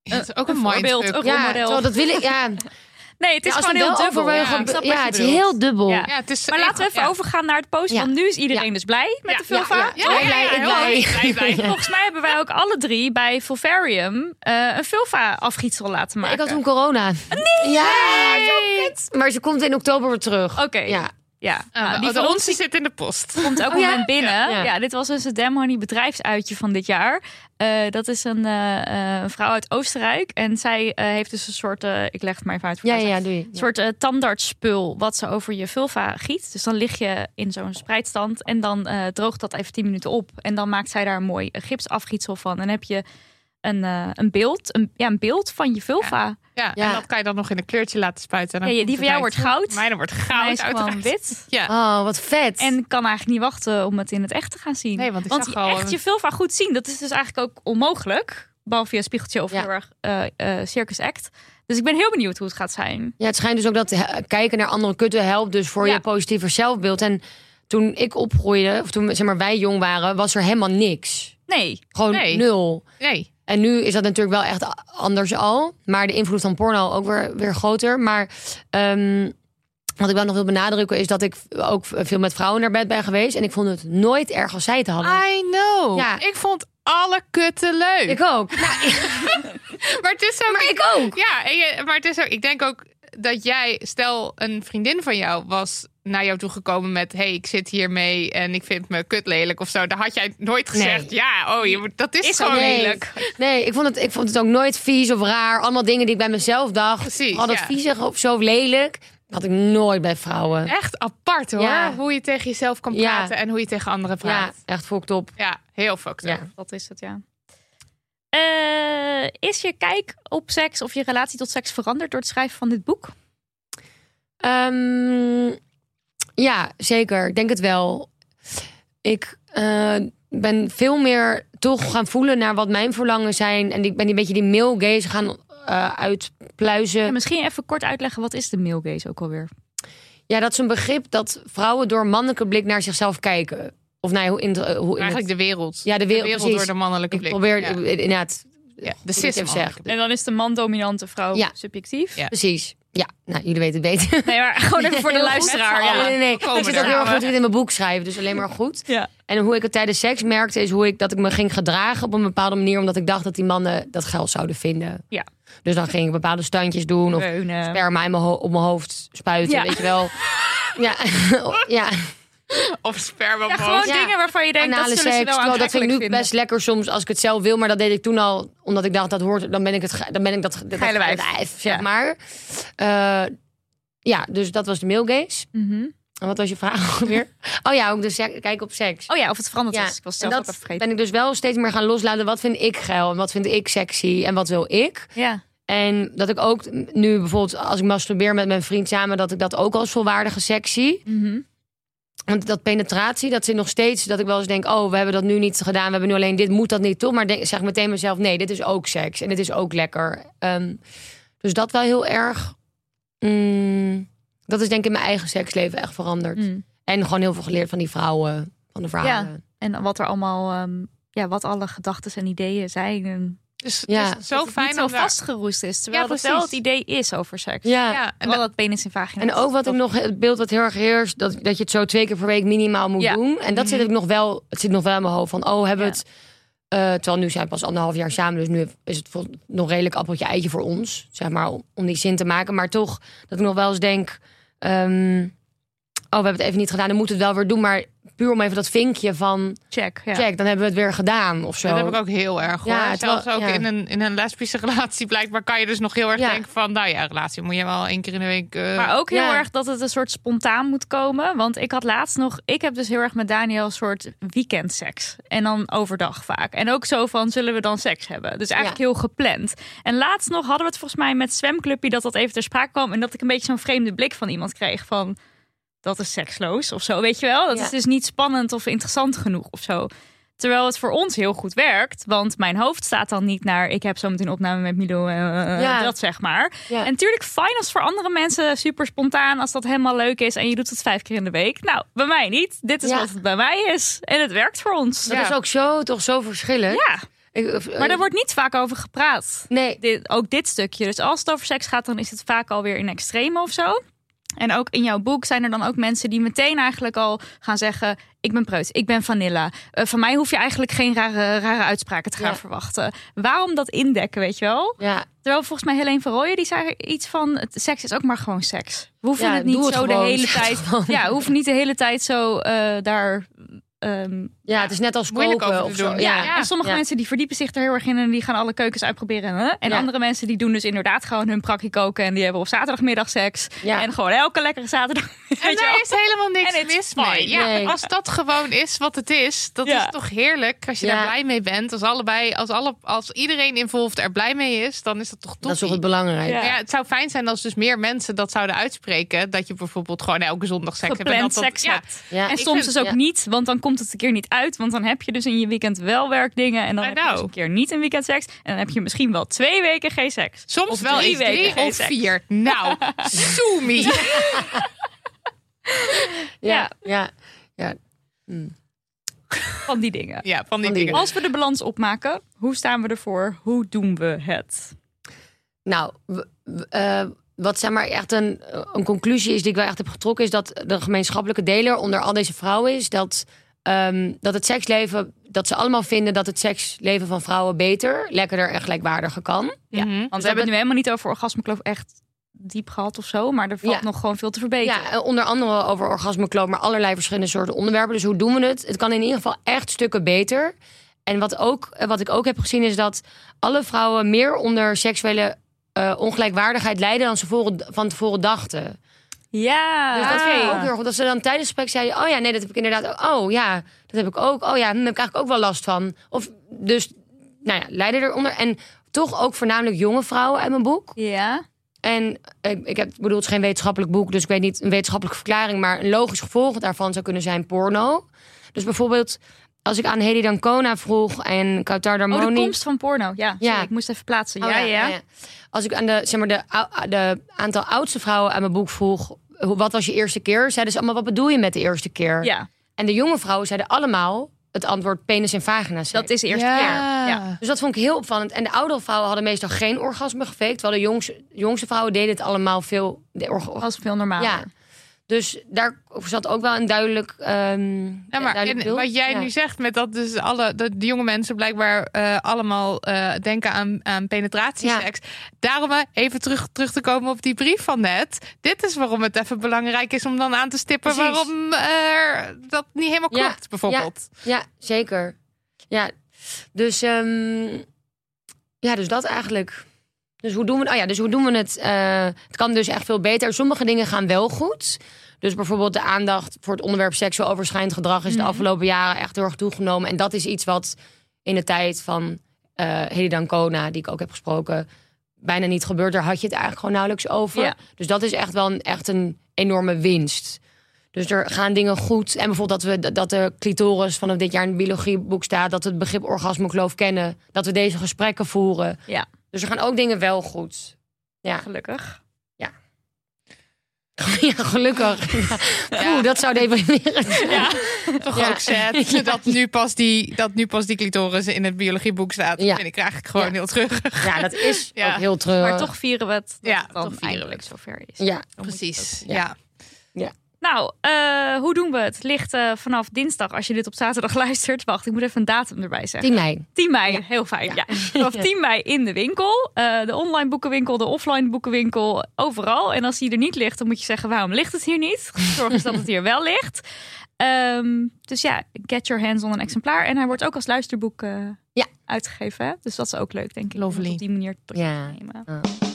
Het is ook een, Een voorbeeld, een ja, dat wil ik. Ja, <laughs> Nee, het is Ja, gewoon heel dubbel. Ja, het is heel dubbel. Ja. Ja, het is Maar laten we even ja. overgaan naar het posten. Ja. Want nu is iedereen Ja. dus blij met Ja, de Vulva. ja, blij, blij. Volgens mij hebben wij ook alle drie bij Fulvarium eh, een Vulva-afgietsel laten maken. Ik had toen corona. Nee! Ja, maar ze komt in oktober weer terug. Oké. Ja. Ja, Ah, nou, die de van ons zit in de post. komt elk Oh, ja? moment binnen. Ja. Ja. dit was dus het bedrijfsuitje van dit jaar. Eh, dat is een eh, eh, vrouw uit Oostenrijk. En zij eh, heeft dus een soort, eh, ik leg het maar even uit voor Ja, ja, doe je. Een soort tandartsspul wat ze over je vulva giet. Dus dan lig je in zo'n spreidstand en dan eh, droogt dat even 10 minuten op. En dan maakt zij daar een mooi gipsafgietsel van. En dan heb je een, eh, een beeld, een, ja, een beeld van je vulva. Ja, Ja. en dat kan je dan nog in een kleurtje laten spuiten. En dan Ja, die van jou wordt goud. Mijne wordt goud, uiteraard. wit. <laughs> Ja. Oh, wat vet. En kan eigenlijk niet wachten om het in het echt te gaan zien. Nee, want ik zag je al echt je vulva goed zien, dat is dus eigenlijk ook onmogelijk. Behalve via spiegeltje of heel erg eh, eh, Circus Act. Dus ik ben heel benieuwd hoe het gaat zijn. Ja, het schijnt dus ook dat kijken naar andere kutten helpt dus voor je positiever zelfbeeld. En toen ik opgroeide, of toen zeg maar, wij jong waren, was er helemaal niks. Nee, Gewoon Nee. nul. Nee. En nu is dat natuurlijk wel echt anders al. Maar de invloed van porno ook weer, weer groter. Maar ehm, wat ik wel nog wil benadrukken is dat ik ook veel met vrouwen naar bed ben geweest. En ik vond het nooit erg als zij het hadden. I know. Ja. Ik vond alle kutten leuk. Ik ook. <laughs> Nou, <laughs> maar het is ook... maar ik ook. Ja, en je- maar het is ook... Ik denk ook dat jij... Stel, een vriendin van jou was naar jou toegekomen met... hey, ik zit hiermee en ik vind me kut lelijk of zo. Dan had jij nooit gezegd... Nee. Ja, oh, je, moet- dat is, Is gewoon nee. lelijk. Nee, ik vond, het, ik vond het ook nooit vies of raar. Allemaal dingen die ik bij mezelf dacht. Precies, Al dat ja. viezig of zo lelijk. had ik nooit bij vrouwen. Echt apart hoor. Ja. Hoe je tegen jezelf kan Ja. praten en hoe je tegen anderen Ja, praat. echt fokt op. Ja, heel fucked Ja. up. dat is het, ja. Eh, is je kijk op seks of je relatie tot seks veranderd door het schrijven van dit boek? Ehm, ja, zeker. Ik denk het wel. Ik eh, ben veel meer toch gaan voelen naar wat mijn verlangen zijn. En ik ben die beetje die male gaze gaan eh, uitpluizen. Ja, misschien even kort uitleggen, wat is de male gaze ook alweer? Ja, dat is een begrip dat vrouwen door mannelijke blik naar zichzelf kijken. Of nou, ja, hoe in, de- hoe in Eigenlijk het, de wereld. Ja, de wereld, door de mannelijke ik blik. probeer Ja. inderdaad Ja, de ik cis. En dan is de man-dominante vrouw Ja. subjectief. Ja. Precies. Ja, nou, jullie weten het beter. Nee, maar gewoon even voor de <laughs> luisteraar. Ja. nee, nee. Ik zit ook heel erg goed in mijn boek schrijven, dus alleen maar goed. Ja. En hoe ik het tijdens seks merkte, is hoe ik dat ik me ging gedragen op een bepaalde manier, omdat ik dacht dat die mannen dat geld zouden vinden. Ja. Dus dan ging ik bepaalde standjes doen of Reunen. sperma in mijn op mijn hoofd spuiten, Ja. weet je wel. <laughs> Ja, <laughs> ja. <laughs> Of sperma Ja, gewoon Ja. dingen waarvan je denkt, Anale dat ze wel terwijl dat vind ik nu best lekker soms als ik het zelf wil, maar dat deed ik toen al, omdat ik dacht dat hoort, dan ben ik het, dan ben ik dat, dat Geile wijf. wijf, zeg Ja. maar. Eh, ja, dus dat was de male gaze. Mhm. En wat was je vraag weer? Oh ja, ook dus kijk op seks. Oh ja, of het veranderd Ja, is. Ik was en zelf dat even vergeten. ben ik dus wel steeds meer gaan loslaten. Wat vind ik geil en wat vind ik sexy en wat wil ik? Ja. En dat ik ook nu bijvoorbeeld als ik masturbeer met mijn vriend samen, dat ik dat ook als volwaardige sexy. Mhm. Want dat penetratie, dat zit nog steeds dat ik wel eens denk, oh, we hebben dat nu niet gedaan, we hebben nu alleen dit, moet dat niet toch? Maar denk, zeg meteen mezelf, nee, dit is ook seks en dit is ook lekker. Ehm, dus dat wel heel erg. mm, dat is denk ik in mijn eigen seksleven echt veranderd. Mm. En gewoon heel veel geleerd van die vrouwen, van de verhalen. En wat er allemaal, ehm, ja, wat alle gedachten en ideeën zijn. En Dus Ja. het is zo dat het fijn niet zo om daar- vastgeroest is. Terwijl Ja, het wel het idee is over seks. Ja. Ja, en En dat- dat penis in vagina. En ook wat ik nog, het beeld wat heel erg heerst, dat, dat je het zo twee keer per week minimaal moet Ja. doen. En dat zit ik nog wel, het zit nog wel in mijn hoofd van, oh, hebben we Ja. het. eh, terwijl nu zijn we pas anderhalf jaar samen, dus nu is het nog redelijk appeltje eitje voor ons, zeg maar, om, om die zin te maken. Maar toch, dat ik nog wel eens denk, ehm, oh, we hebben het even niet gedaan, dan moeten we het wel weer doen. Maar puur om even dat vinkje van Check. Ja. check, dan hebben we het weer gedaan of zo. Dat heb ik ook heel erg hoor. Ja, Zelfs ook ja. in, een, in een lesbische <laughs> relatie blijkbaar kan je dus nog heel erg Ja. denken van... nou ja, relatie moet je wel één keer in de week... eh, Maar ook heel Ja. erg dat het een soort spontaan moet komen. Want ik had laatst nog... Ik heb dus heel erg met Daniel een soort weekendseks. En dan overdag vaak. En ook zo van, zullen we dan seks hebben? Dus eigenlijk Ja. heel gepland. En laatst nog hadden we het volgens mij met zwemclubje... dat dat even ter sprake kwam. En dat ik een beetje zo'n vreemde blik van iemand kreeg van... Dat is seksloos of zo, weet je wel? Dat Ja. is dus niet spannend of interessant genoeg of zo. Terwijl het voor ons heel goed werkt. Want mijn hoofd staat dan niet naar... ik heb zo meteen opname met Milo, eh, Ja. dat zeg maar. Ja. En natuurlijk fijn als voor andere mensen super spontaan... als dat helemaal leuk is en je doet het vijf keer in de week. Nou, bij mij niet. Dit is Ja. wat het bij mij is. En het werkt voor ons. dat Ja. is ook zo, toch zo verschillend. Ik- of- Maar daar wordt niet vaak over gepraat. Nee, Dit, ook dit stukje. Dus als het over seks gaat, dan is het vaak alweer in extreme of zo. En ook in jouw boek zijn er dan ook mensen die meteen eigenlijk al gaan zeggen: Ik ben preut, ik ben vanilla. Eh, van mij hoef je eigenlijk geen rare, rare uitspraken te gaan Ja. verwachten. Waarom dat indekken, weet je wel? ja, Terwijl volgens mij Helene van Rooyen die zei iets van: het Seks is ook maar gewoon seks. We hoeven Ja, het niet het zo de gewoon. hele Zeg tijd. <laughs> Ja, we hoeven niet de hele tijd zo eh, daar. ehm, ja, het is net als Moeilijk koken of zo. ja, Ja. en sommige Ja. mensen die verdiepen zich er heel erg in en die gaan alle keukens uitproberen. Hè? En Ja. andere mensen die doen dus inderdaad gewoon hun prakkie koken en die hebben op zaterdagmiddag seks. Ja. En gewoon elke lekkere zaterdag. En daar is helemaal niks mis mee. Ja, Nee. Als dat gewoon is wat het is, dat Ja. is toch heerlijk. Als je Ja. daar blij mee bent, als allebei, als, alle, als iedereen involved er blij mee is, dan is dat toch Dat is toch het belangrijk. Ja. Ja, het zou fijn zijn als dus meer mensen dat zouden uitspreken. Dat je bijvoorbeeld gewoon elke zondag seks hebt. en Gepland dat dat- seks ja. hebt. Ja. En ik soms vind- dus ook ja. niet, want dan komt het een keer niet uit. Want dan heb je dus in je weekend wel werkdingen. En dan heb je dus een keer niet een weekend seks. En dan heb je misschien wel twee weken geen seks. Soms Of wel drie weken drie geen of seks. vier. Nou, <laughs> soemie. Ja, ja, ja. Van die dingen. Ja, van die Van die dingen. Als we de balans opmaken, hoe staan we ervoor? Hoe doen we het? Nou, eh, wat zeg maar echt een, een conclusie is die ik wel echt heb getrokken, is dat de gemeenschappelijke deler onder al deze vrouwen is dat, ehm, dat het seksleven, dat ze allemaal vinden dat het seksleven van vrouwen beter, lekkerder en gelijkwaardiger kan. Ja, Mhm. want we hebben het nu helemaal niet over orgasmekloof echt diep gehad of zo. Maar er valt Ja. nog gewoon veel te verbeteren. Ja, en onder andere over orgasmekloof, maar allerlei verschillende soorten onderwerpen. Dus hoe doen we het? Het kan in ieder geval echt stukken beter. En wat, ook, eh, wat ik ook heb gezien is dat alle vrouwen meer onder seksuele eh, ongelijkwaardigheid lijden dan ze voor- van tevoren dachten. Ja, Dus dat vind ik ook heel goed. Dat ze dan tijdens het gesprek zeiden: Oh ja, nee, dat heb ik inderdaad. ook. Oh ja, dat heb ik ook. Oh ja, daar heb ik eigenlijk ook wel last van. Of dus, nou ja, lijden eronder. En toch ook voornamelijk jonge vrouwen uit mijn boek. Ja. En ik, ik, heb, ik bedoel, het is geen wetenschappelijk boek, dus ik weet niet een wetenschappelijke verklaring, maar een logisch gevolg daarvan zou kunnen zijn porno. Dus bijvoorbeeld, als ik aan Hedy Dancona vroeg en Kautar Oh, Darmoni. de komst van porno. Ja, Ja. sorry, ik moest even plaatsen. Oh, ja, ja, Als ik aan de, zeg maar, de, de aantal oudste vrouwen aan mijn boek vroeg, wat was je eerste keer? Zeiden ze allemaal, wat bedoel je met de eerste keer? Ja, En de jonge vrouwen zeiden allemaal het antwoord penis en vagina. dat is de eerste Ja. keer. Ja. Dus dat vond ik heel opvallend. En de oudere vrouwen hadden meestal geen orgasme gefaked. Terwijl de jongste, jongste vrouwen deden het allemaal veel. De was veel normaler. Ja. Dus daar zat ook wel een duidelijk. ehm Ja, maar duidelijk en beeld. wat jij Ja. nu zegt met dat dus alle de, de jonge mensen blijkbaar eh, allemaal eh, denken aan, aan penetratieseks. Daarom eh, even terug, terug te komen op die brief van net. Dit is waarom het even belangrijk is om dan aan te stippen Precies. waarom dat niet helemaal Ja, klopt, bijvoorbeeld. Ja, zeker. Ja, dus, ehm, ja, dus dat eigenlijk. Dus hoe doen we, oh ja, dus hoe doen we het? Eh, het kan dus echt veel beter. Sommige dingen gaan wel goed. Dus bijvoorbeeld de aandacht voor het onderwerp seksueel overschrijdend gedrag is de afgelopen jaren echt heel erg toegenomen. En dat is iets wat in de tijd van eh Hedy Dancona, die ik ook heb gesproken, bijna niet gebeurt. Daar had je het eigenlijk gewoon nauwelijks over. Ja. Dus dat is echt wel een, echt een enorme winst. Dus er gaan dingen goed. En bijvoorbeeld dat, we, dat de clitoris vanaf dit jaar in het biologieboek staat. Dat we het begrip orgasmekloof kennen. Dat we deze gesprekken voeren. Ja. Dus er gaan ook dingen wel goed. Ja, Gelukkig. ja <laughs> gelukkig. <laughs> Ja. Oeh, dat zou deprimerend zijn. Ja, toch Ja. ook sad <laughs> dat, nu pas die, dat nu pas die clitoris in het biologieboek staat. Dat Ja. vind ik eigenlijk gewoon Ja. heel terug. Ja, dat is Ja. ook heel treurig. Maar toch vieren we het dat Ja, het dan toch vieren we het. zover is. Ja, Precies, Ja. ja. Nou, eh, hoe doen we het? Ligt eh, vanaf dinsdag, als je dit op zaterdag <laughs> luistert. Wacht, ik moet even een datum erbij zeggen. 10 mei. 10 mei, heel fijn. Ja. <laughs> Vanaf 10 mei in de winkel. Eh, de online boekenwinkel, de offline boekenwinkel, overal. En als die er niet ligt, dan moet je zeggen: waarom ligt het hier niet? <laughs> Zorg eens dat het hier wel ligt. Ehm, dus ja, get your hands on een exemplaar. En hij wordt ook als luisterboek Ja. uitgegeven. Hè? Dus dat is ook leuk, denk ik. om Lovely. Op die manier terug te nemen. Ja.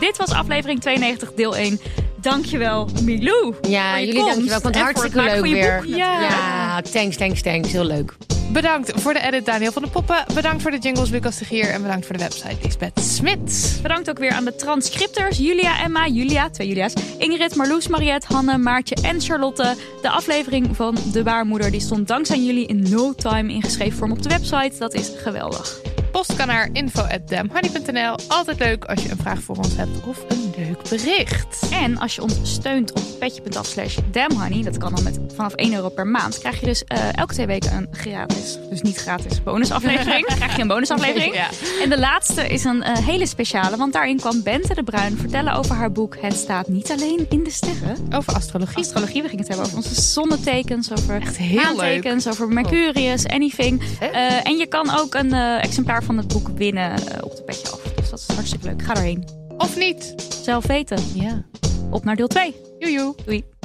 Dit was aflevering 92, deel 1. Dankjewel, Milou. Ja, jullie komst dankjewel. Ik vond het hartstikke leuk weer. boek. Ja. ja, thanks, thanks, thanks. Heel leuk. Bedankt voor de edit Daniel van de Poppen. Bedankt voor de jingles Lucas de Gier. En bedankt voor de website Lisbeth Smit. Bedankt ook weer aan de transcripters Julia, Emma, Julia, twee Julia's, Ingrid, Marloes, Mariette, Hanne, Maartje en Charlotte. De aflevering van De Baarmoeder die stond dankzij jullie in no time in geschreven vorm op de website. Dat is geweldig. Post kan naar info.damhoney.nl. Altijd leuk als je een vraag voor ons hebt of een leuk bericht. En als je ons steunt op petje.af slash damhoney, dat kan dan met vanaf 1 euro per maand, krijg je dus eh, elke twee weken een gratis, dus niet gratis, bonusaflevering. <laughs> krijg je een bonusaflevering. Ja. En de laatste is een eh, hele speciale, want daarin kwam Bente de Bruin vertellen over haar boek Het staat niet alleen in de sterren. Over astrologie. Astrologie, we gingen het hebben over onze zonnetekens, over Echt heel maantekens, over Mercurius, anything. Eh, en je kan ook een exemplaar van het boek winnen eh, op de petje af. Dus dat is hartstikke leuk. Ga erheen. Of niet. Zelf weten. Ja. Op naar deel 2. Joejoe. Doei.